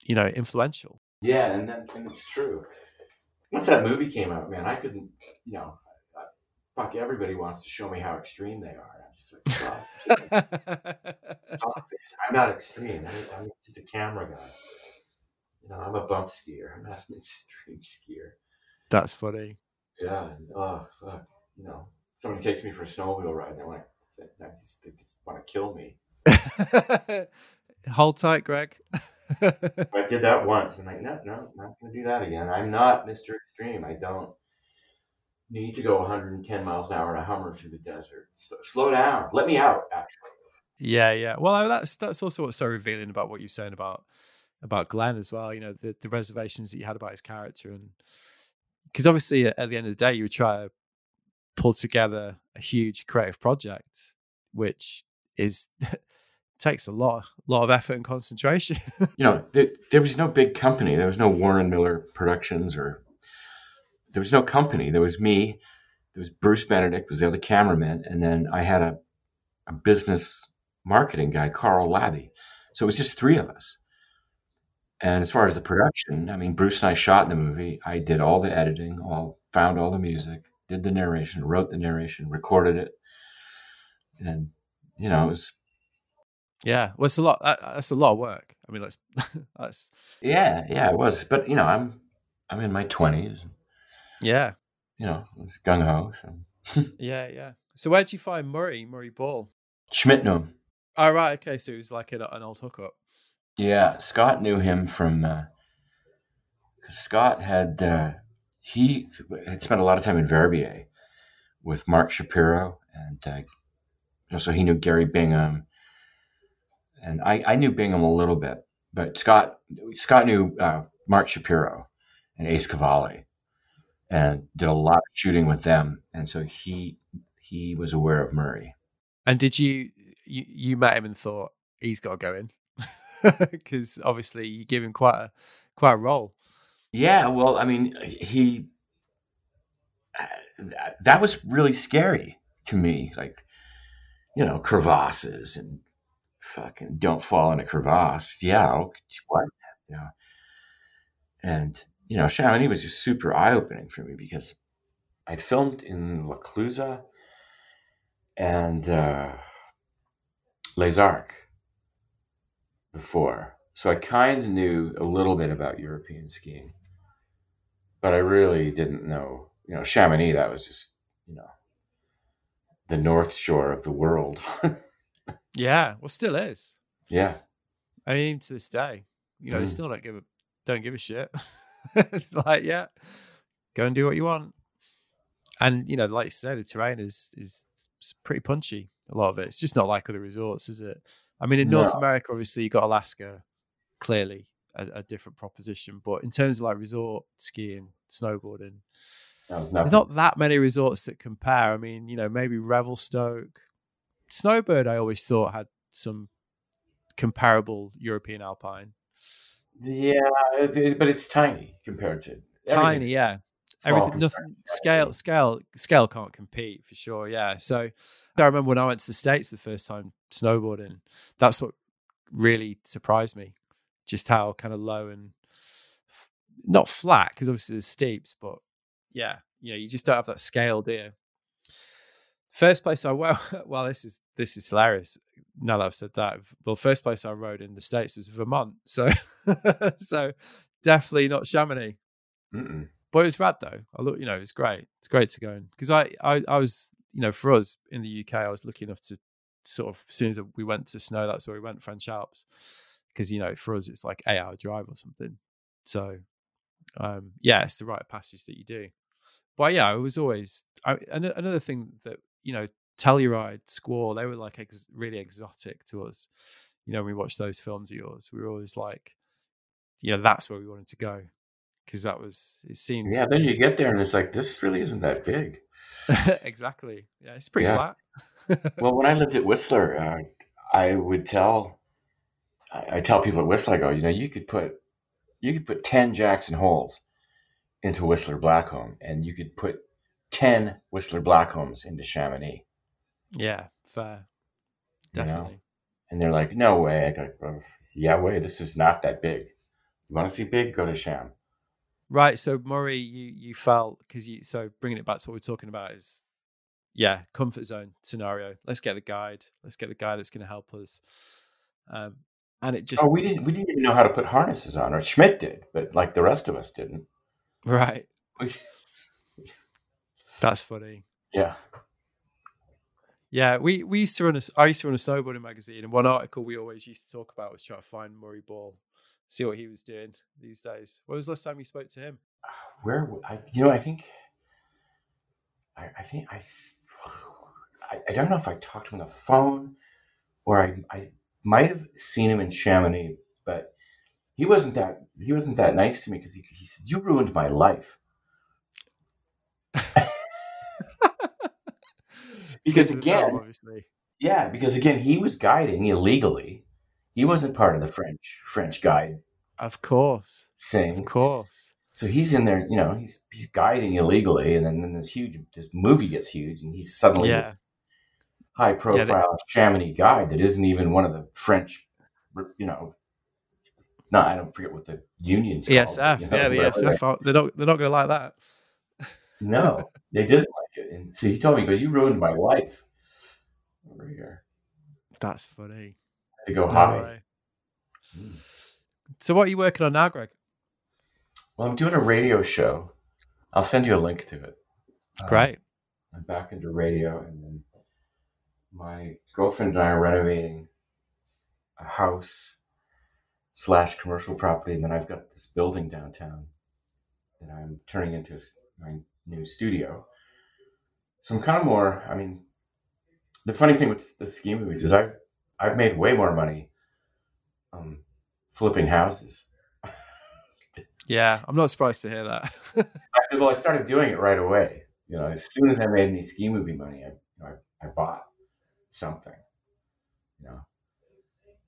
you know, influential. Yeah, and that, and it's true. Once that movie came out, man, I couldn't, you know, fuck, everybody wants to show me how extreme they are. I'm just like, stop. stop it. I'm not extreme. I'm, I'm, just a camera guy. You know, I'm a bump skier. I'm not an extreme skier. That's funny. Yeah. Oh, fuck. You know, somebody takes me for a snowmobile ride and they want to, they just, they just want to kill me. Hold tight, Greg. I did that once. I'm like, no, no, not going to do that again. I'm not Mr. Extreme. I don't need to go 110 miles an hour in a Hummer through the desert. slow down. Let me out, actually. Yeah, yeah. Well, that's that's also what's so revealing about what you're saying about about Glenn as well. You know, the, the reservations that you had about his character, and because obviously uh, at the end of the day, you would try to pull together a huge creative project, which is takes a lot, lot of effort and concentration. you know, there, there was no big company. There was no Warren Miller Productions or there was no company. There was me. There was Bruce Benedict was the other cameraman, and then I had a, a business marketing guy, Carl Labby. So it was just three of us. And as far as the production, I mean, Bruce and I shot the movie. I did all the editing, all found all the music, did the narration, wrote the narration, recorded it, and you know, it was. Yeah, well, it's a lot. That's a lot of work. I mean, let's. that's. Yeah, yeah, it was. But you know, I'm, I'm in my twenties. Yeah. You know, it was gung ho. So. yeah, yeah. So where'd you find Murray, Murray Ball? Schmidt knew him. Oh, right. Okay. So it was like an, an old hookup. Yeah. Scott knew him from, uh, Scott had, uh, he had spent a lot of time in Verbier with Mark Shapiro. And uh, so he knew Gary Bingham. And I, I knew Bingham a little bit, but Scott, Scott knew uh, Mark Shapiro and Ace Cavalli and did a lot of shooting with them. And so he, he was aware of Murray. And did you you, you met him and thought he's got to go in because obviously you give him quite a quite a role. Yeah, well, I mean, he uh, that was really scary to me. Like, you know, crevasses and fucking don't fall in a crevasse. Yeah, what? Yeah, and you know, Chamonix was just super eye opening for me because I'd filmed in La Clusaz and uh, Les Arcs before. So I kind of knew a little bit about European skiing, but I really didn't know, you know, Chamonix, that was just, you know, the North Shore of the world. yeah. Well, still is. Yeah. I mean, to this day, you know, mm. they still don't give a, don't give a shit. it's like, yeah, go and do what you want. And, you know, like you said, the terrain is, is pretty punchy a lot of it. It's just not like other resorts, is it? I mean, in no. North America, obviously, you got Alaska, clearly a, a, different proposition. But in terms of like resort skiing, snowboarding, there's not that many resorts that compare. I mean, you know, maybe Revelstoke, Snowbird. I always thought had some comparable European alpine. Yeah, but it's tiny compared to tiny. Yeah, everything. Nothing scale, scale, scale can't compete for sure. Yeah, so I remember when I went to the States the first time snowboarding, that's what really surprised me. Just how kind of low and f- not flat, because obviously there's steeps, but yeah, you know, you just don't have that scale, do you? First place I well, well, this is this is hilarious. Now that I've said that, well, first place I rode in the states was Vermont, so so definitely not Chamonix. Mm-mm. But it was rad though. I look, you know, it's great. It's great to go in because I, I I was you know, for us in the UK, I was lucky enough to sort of as soon as we went to snow, that's where we went, French Alps, because you know, for us it's like eight hour drive or something. So, um, yeah, it's the right passage that you do. But yeah, it was always I, another thing that you know, Telluride, Squaw, they were like ex- really exotic to us. You know, when we watched those films of yours, we were always like, you know, that's where we wanted to go because that was it seemed. Yeah, then you get there and it's like this really isn't that big. exactly. Yeah, it's pretty yeah. flat. well, when I lived at Whistler, uh, I would tell, I, I, tell people at Whistler, I go, you know, you could put, you could put ten Jackson holes into Whistler Blackcomb, and you could put ten Whistler Blackcombs into Chamonix. Yeah, fair, definitely. You know? And they're like, no way. I go, yeah, way. This is not that big. You want to see big? Go to Sham. Right. So Murray, you you felt because you so bringing it back to what we're talking about is yeah comfort zone scenario. Let's get the guide. Let's get the guy that's going to help us. Um, and it just oh we didn't we didn't even know how to put harnesses on, or Schmidt did, but like the rest of us didn't. Right. that's funny. Yeah. Yeah, we, we used to run a I used to run a snowboarding magazine, and one article we always used to talk about was trying to find Murray Ball see what he was doing these days. When was the last time you spoke to him? Where I, you know, I think, I, I think I, I, I, don't know if I talked to him on the phone or I, I might have seen him in Chamonix, but he wasn't that he wasn't that nice to me because he, he said you ruined my life. because again, obviously. Yeah, because again, he was guiding illegally. He wasn't part of the French French guide Of course. thing. Of course. So he's in there, you know, he's he's guiding illegally, and then, then this huge this movie gets huge, and he's suddenly Yeah. this high profile Chamonix guide that isn't even one of the French, you know. No, I don't forget what the union's called. ESF. you know, yeah, the ESF. They're not. They're not going to like that. No, they didn't like it. And see, he told me, "But you ruined my life over here." That's funny. To go No high. Mm. So what are you working on now, Greg? Well, I'm doing a radio show. I'll send you a link to it. Um, Great. I'm back into radio, and then my girlfriend and I are renovating a house slash commercial property, and then I've got this building downtown that I'm turning into a my new studio. So I'm kind of more. I mean, the funny thing with the ski movies is I've I've made way more money um, flipping houses. Yeah, I'm not surprised to hear that. I, well, I started doing it right away. You know, as soon as I made any ski movie money, I, you know, I, I bought something. You know,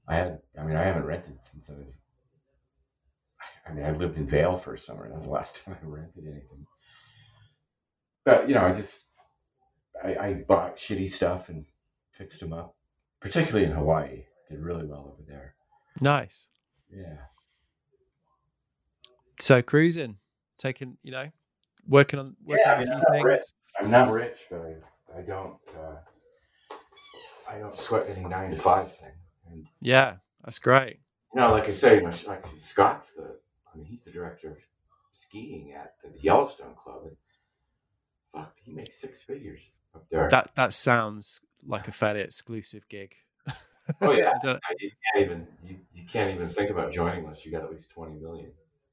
I had. I mean, I haven't rented since I was. I mean, I lived in Vail for a summer. That was the last time I rented anything. But you know, I just I, I bought shitty stuff and fixed them up, particularly in Hawaii. Did really well over there. nice. Yeah. So cruising, taking, you know, working on working Yeah, on I a mean, few I'm not rich. things. I'm not rich, but I, I don't uh, I don't sweat any nine to five thing. And Yeah, that's great. you know, like I say, my, like Scott's the I mean he's the director of skiing at the Yellowstone Club, and fuck, he makes six figures up there. That that sounds like a fairly exclusive gig. oh yeah, I don't- I- you can't even you, you can't even think about joining unless you got at least twenty million,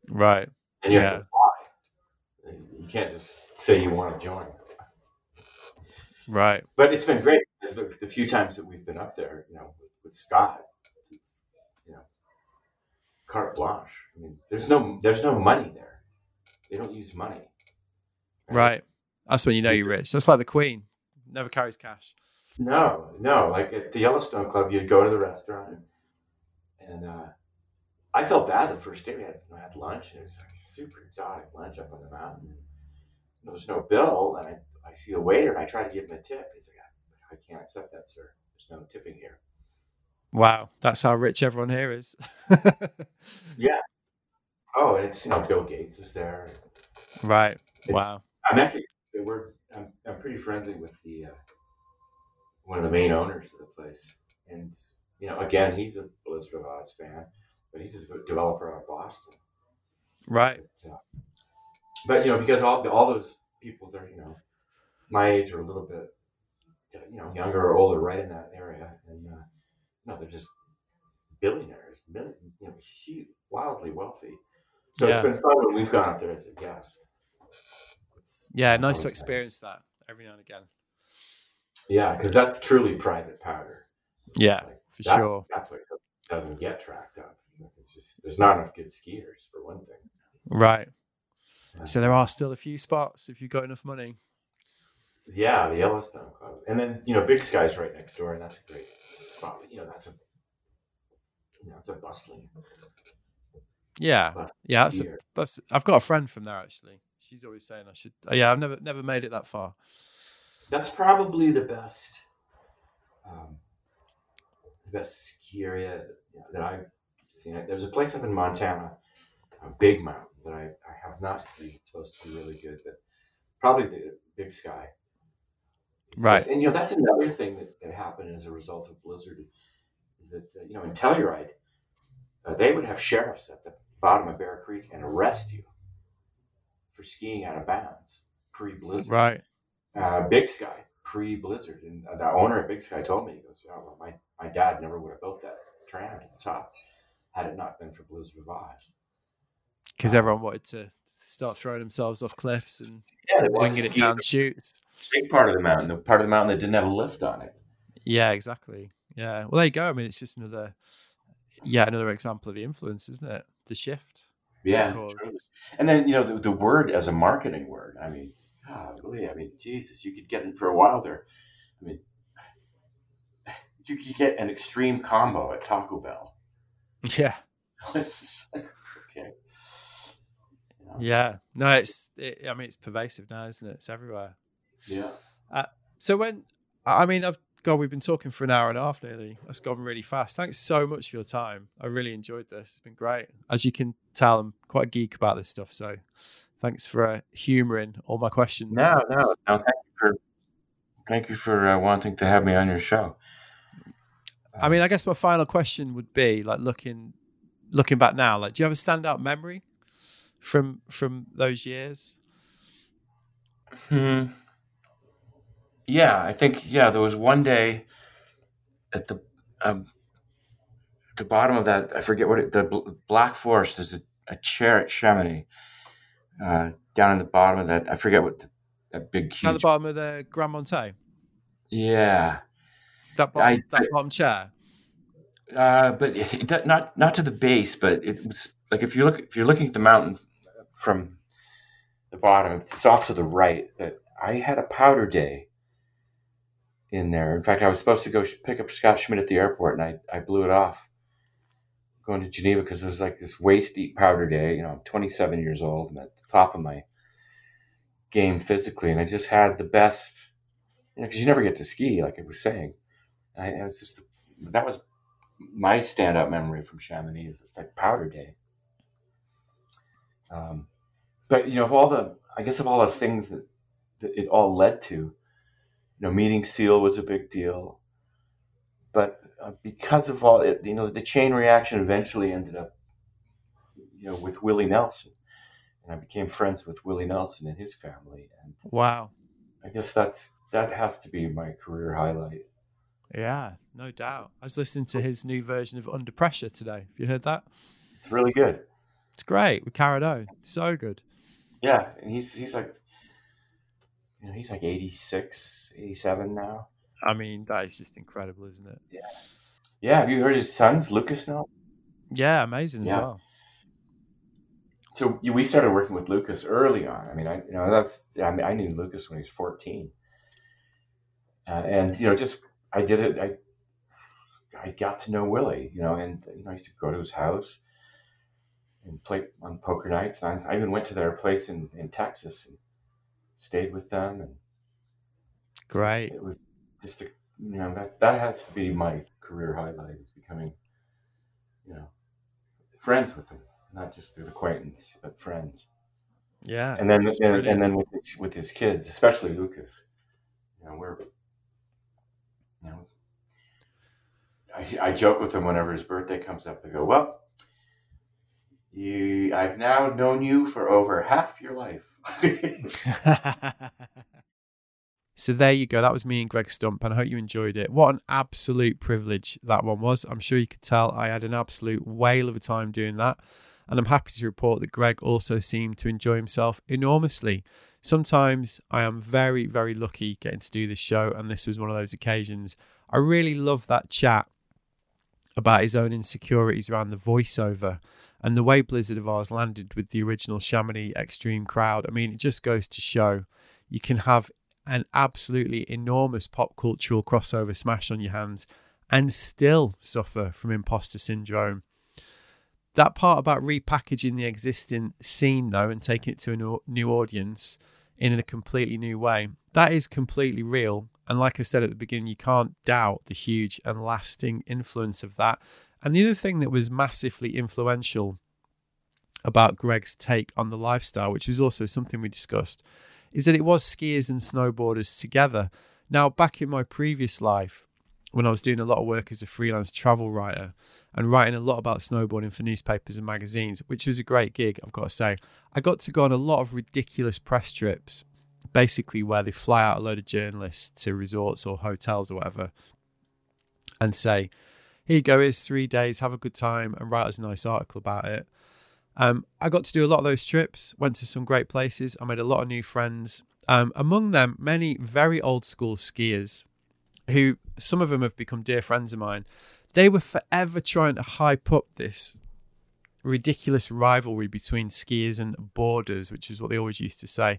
right. and you have to apply. You can't just say you want to join. Right. but it's been great because the, the few times that we've been up there, you know, with, with Scott, it's you know, carte blanche. I mean, there's no there's no money there. They don't use money. Right. That's when you know you're rich. That's like the Queen. Never carries cash. No, no. Like at the Yellowstone Club, you'd go to the restaurant, and, and uh, I felt bad the first day. We had, I had lunch, and it was like a super exotic lunch up on the mountain. There was no bill, and I, I see the waiter, and I try to give him a tip. He's like, I, I can't accept that, sir. There's no tipping here. Wow. That's how rich everyone here is. Yeah. Oh, and it's you know Bill Gates is there. right. It's- Wow. I'm actually we're I'm, I'm pretty friendly with the uh, one of the main owners of the place, and you know again he's a Blizzard of Oz fan, but he's a developer out of Boston. Right. But, uh, but you know because all all those people they're you know my age or a little bit you know younger or older right in that area, and uh, no they're just billionaires, million, you know, huge, wildly wealthy. So Yeah. it's been fun when we've gone up there as a guest. It's Yeah. Nice to experience that every now and again. Yeah, because that's truly private powder. Yeah. Like, For that, sure. That place doesn't get tracked up. It's just there's not enough good skiers for one thing. Right. Yeah. So there are still a few spots if you've got enough money. Yeah, the Yellowstone Club, and then you know Big Sky's right next door, and that's a great spot. You know, that's a you know, it's a bustling. Yeah. Yeah. That's, a, that's I've got a friend from there actually. She's always saying I should. oh, yeah. I've never never made it that far. That's probably the best, um, the best ski area that I've seen. There's a place up in Montana, a big mountain that I, I have not seen. It's supposed to be really good, but probably the Big Sky. Right. And you know that's another thing that, that happened as a result of Blizzard is that uh, you know in Telluride, uh, they would have sheriffs at the bottom of Bear Creek and arrest you for skiing out of bounds pre-Blizzard Right. uh, Big Sky pre Blizzard, and uh, the owner of Big Sky told me, he goes, "Oh, well, my my dad never would have built that tram at the top had it not been for Blizzard of Oz." Because everyone wanted to start throwing themselves off cliffs and Yeah, winging it down chutes. big part of the mountain, the part of the mountain that didn't have a lift on it. Yeah, exactly. Yeah. Well, there you go. I mean, it's just another, yeah, another example of the influence, isn't it? The shift. Yeah, truly. and then you know the, the word as a marketing word. I mean, God, really, I mean, Jesus, you could get in for a while there. I mean, you could get an extreme combo at Taco Bell. Yeah. okay. Yeah. No, it's. It, I mean, it's pervasive now, isn't it? It's everywhere. Yeah. Uh, so when, I mean, I've God, we've been talking for an hour and a half nearly. That's gone really fast. Thanks so much for your time. I really enjoyed this. It's been great. As you can tell, I'm quite a geek about this stuff. So thanks for uh, humoring all my questions. No, no, no. Thank you for thank you for uh, wanting to have me on your show. I mean, I guess my final question would be like looking looking back now. Like, do you have a standout memory from from those years? Hmm. Yeah, I think yeah. There was one day at the um, the bottom of that. I forget what it, the Bl- Black Forest. There's a, a chair at Chamonix uh, down in the bottom of that. I forget what the, that big huge. At the bottom of the Grands Montets, Yeah, that bottom, I- that bottom chair. uh, but it, not not to the base, but it was like if you look if you're looking at the mountain from the bottom, it's off to the right. I had a powder day in there. In fact, I was supposed to go sh- pick up Scott Schmidt at the airport, and I, I blew it off going to Geneva because it was like this waist deep powder day. You know, I'm 27 years old and at the top of my game physically, and I just had the best. You know, because you never get to ski, like I was saying. I, it was just that was my stand up memory from Chamonix is that powder day. Um, but you know, of all the, I guess of all the things that, that it all led to, you know, meeting Seal was a big deal. But uh, because of all it, you know, the chain reaction eventually ended up, you know, with Willie Nelson, and I became friends with Willie Nelson and his family, and Wow. I guess that's that has to be my career highlight. Yeah, no doubt. I was listening to his new version of Under Pressure today. Have you heard that? It's really good. It's great with Carado. So good. Yeah, and he's he's like, you know, he's like 86, 87 now. I mean, that is just incredible, isn't it? Yeah, Yeah. have you heard his sons, Lukas now? Yeah, amazing as Yeah. well. So you- we started working with Lukas early on. I mean, I you know that's I mean I knew Lukas when he was fourteen, uh, and you know just I did it. I I got to know Willie, you know, and you know I used to go to his house and play on poker nights. And I, I even went to their place in in Texas and stayed with them, and Great. it was just a you know that that has to be my career highlight is becoming you know friends with them, not just an acquaintance but friends. Yeah. and then and, and then with his, with his kids, especially Lukas, you know, we're you know, I, I joke with him whenever his birthday comes up. I go, well, you, I've now known you for over half your life. so there you go. That was me and Greg Stump, and I hope you enjoyed it. What an absolute privilege that one was. I'm sure you could tell I had an absolute whale of a time doing that. And I'm happy to report that Greg also seemed to enjoy himself enormously. Sometimes I am very, very lucky getting to do this show, and this was one of those occasions. I really love that chat about his own insecurities around the voiceover and the way Blizzard of Oz landed with the original Chamonix Extreme crowd. I mean, it just goes to show you can have an absolutely enormous pop cultural crossover smash on your hands and still suffer from imposter syndrome. That part about repackaging the existing scene, though, and taking it to a new- audience in a completely new way, that is completely real. And like I said at the beginning, you can't doubt the huge and lasting influence of that. And the other thing that was massively influential about Greg's take on the lifestyle, which was also something we discussed, is that it was skiers and snowboarders together. Now, back in my previous life, when I was doing a lot of work as a freelance travel writer and writing a lot about snowboarding for newspapers and magazines, which was a great gig, I've got to say, I got to go on a lot of ridiculous press trips, basically where they fly out a load of journalists to resorts or hotels or whatever and say, here you go, here's three days, have a good time, and write us a nice article about it. Um, I got to do a lot of those trips, went to some great places. I made a lot of new friends. Um, among them, many very old school skiers who some of them have become dear friends of mine. They were forever trying to hype up this ridiculous rivalry between skiers and boarders, which is what they always used to say,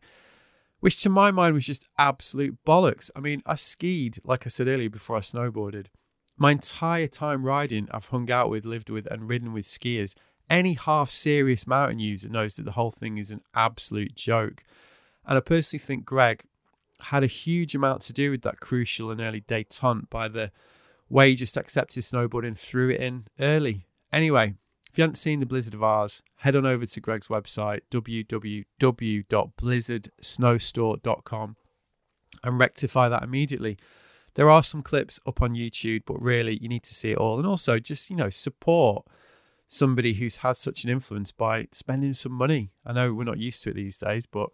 which to my mind was just absolute bollocks. I mean, I skied, like I said earlier, before I snowboarded. My entire time riding, I've hung out with, lived with, and ridden with skiers. Any half serious mountain user knows that the whole thing is an absolute joke. And I personally think Greg had a huge amount to do with that crucial and early detente by the way he just accepted snowboarding, threw it in early. Anyway, if you haven't seen the Blizzard of Oz, head on over to Greg's website, www.blizzardsnowstore.com, and rectify that immediately. There are some clips up on YouTube, but really you need to see it all. And also just, you know, support somebody who's had such an influence by spending some money. I know we're not used to it these days, but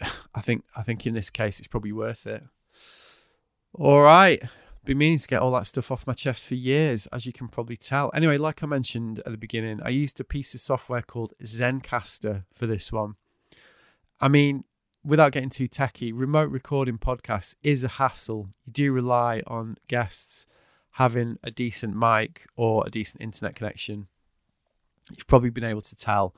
I think I think in this case it's probably worth it. All right. Been meaning to get all that stuff off my chest for years, as you can probably tell. Anyway, like I mentioned at the beginning, I used a piece of software called Zencastr for this one. I mean, without getting too techy, remote recording podcasts is a hassle. You do rely on guests having a decent mic or a decent internet connection. You've probably been able to tell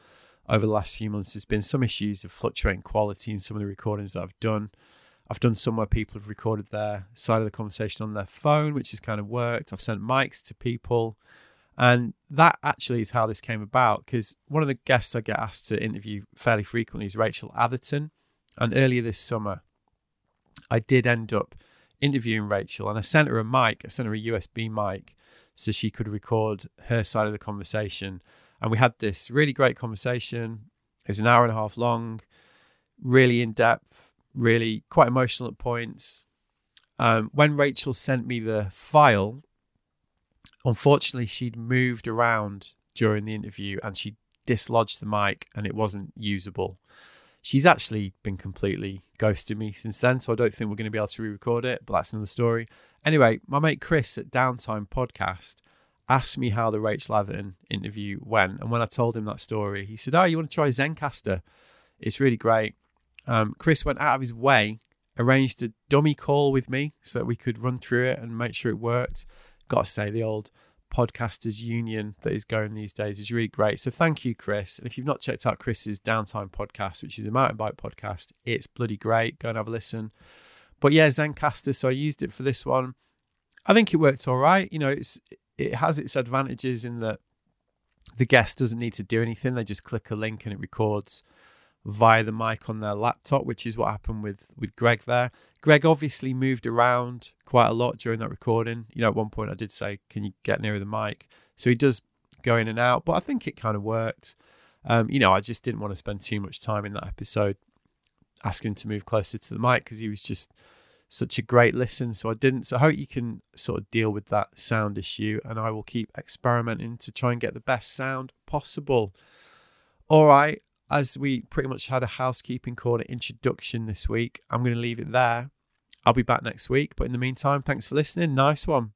over the last few months there's been some issues of fluctuating quality in some of the recordings that I've done. I've done some where people have recorded their side of the conversation on their phone, which has kind of worked. I've sent mics to people. And that actually is how this came about because one of the guests I get asked to interview fairly frequently is Rachel Atherton. And earlier this summer, I did end up interviewing Rachel and I sent her a mic, I sent her a USB mic so she could record her side of the conversation. And we had this really great conversation. It was an hour and a half long, really in depth, really quite emotional at points. Um, when Rachel sent me the file, unfortunately, she'd moved around during the interview and she dislodged the mic and it wasn't usable. She's actually been completely ghosted me since then, so I don't think we're going to be able to re record it, but that's another story. Anyway, my mate Chris at Downtime Podcast asked me how the Rachel Atherton interview went. And when I told him that story, he said, Oh, you want to try Zencastr? It's really great. Um, Chris went out of his way, arranged a dummy call with me so that we could run through it and make sure it worked. Got to say, the old podcasters union that is going these days is really great. So thank you, Chris. And if you've not checked out Chris's Downtime podcast, which is a mountain bike podcast, it's bloody great. Go and have a listen. But yeah, Zencastr. So I used it for this one. I think it worked all right. You know, it's it has its advantages in that the guest doesn't need to do anything. They just click a link and it records via the mic on their laptop, which is what happened with with Greg there. Greg obviously moved around quite a lot during that recording. You know, at one point I did say, "Can you get nearer the mic?" So he does go in and out, but I think it kind of worked. Um, you know, I just didn't want to spend too much time in that episode asking him to move closer to the mic because he was just such a great listen. So I didn't. So I hope you can sort of deal with that sound issue, and I will keep experimenting to try and get the best sound possible. All right, as we pretty much had a housekeeping call introduction this week, I'm going to leave it there. I'll be back next week, but in the meantime, thanks for listening. Nice one.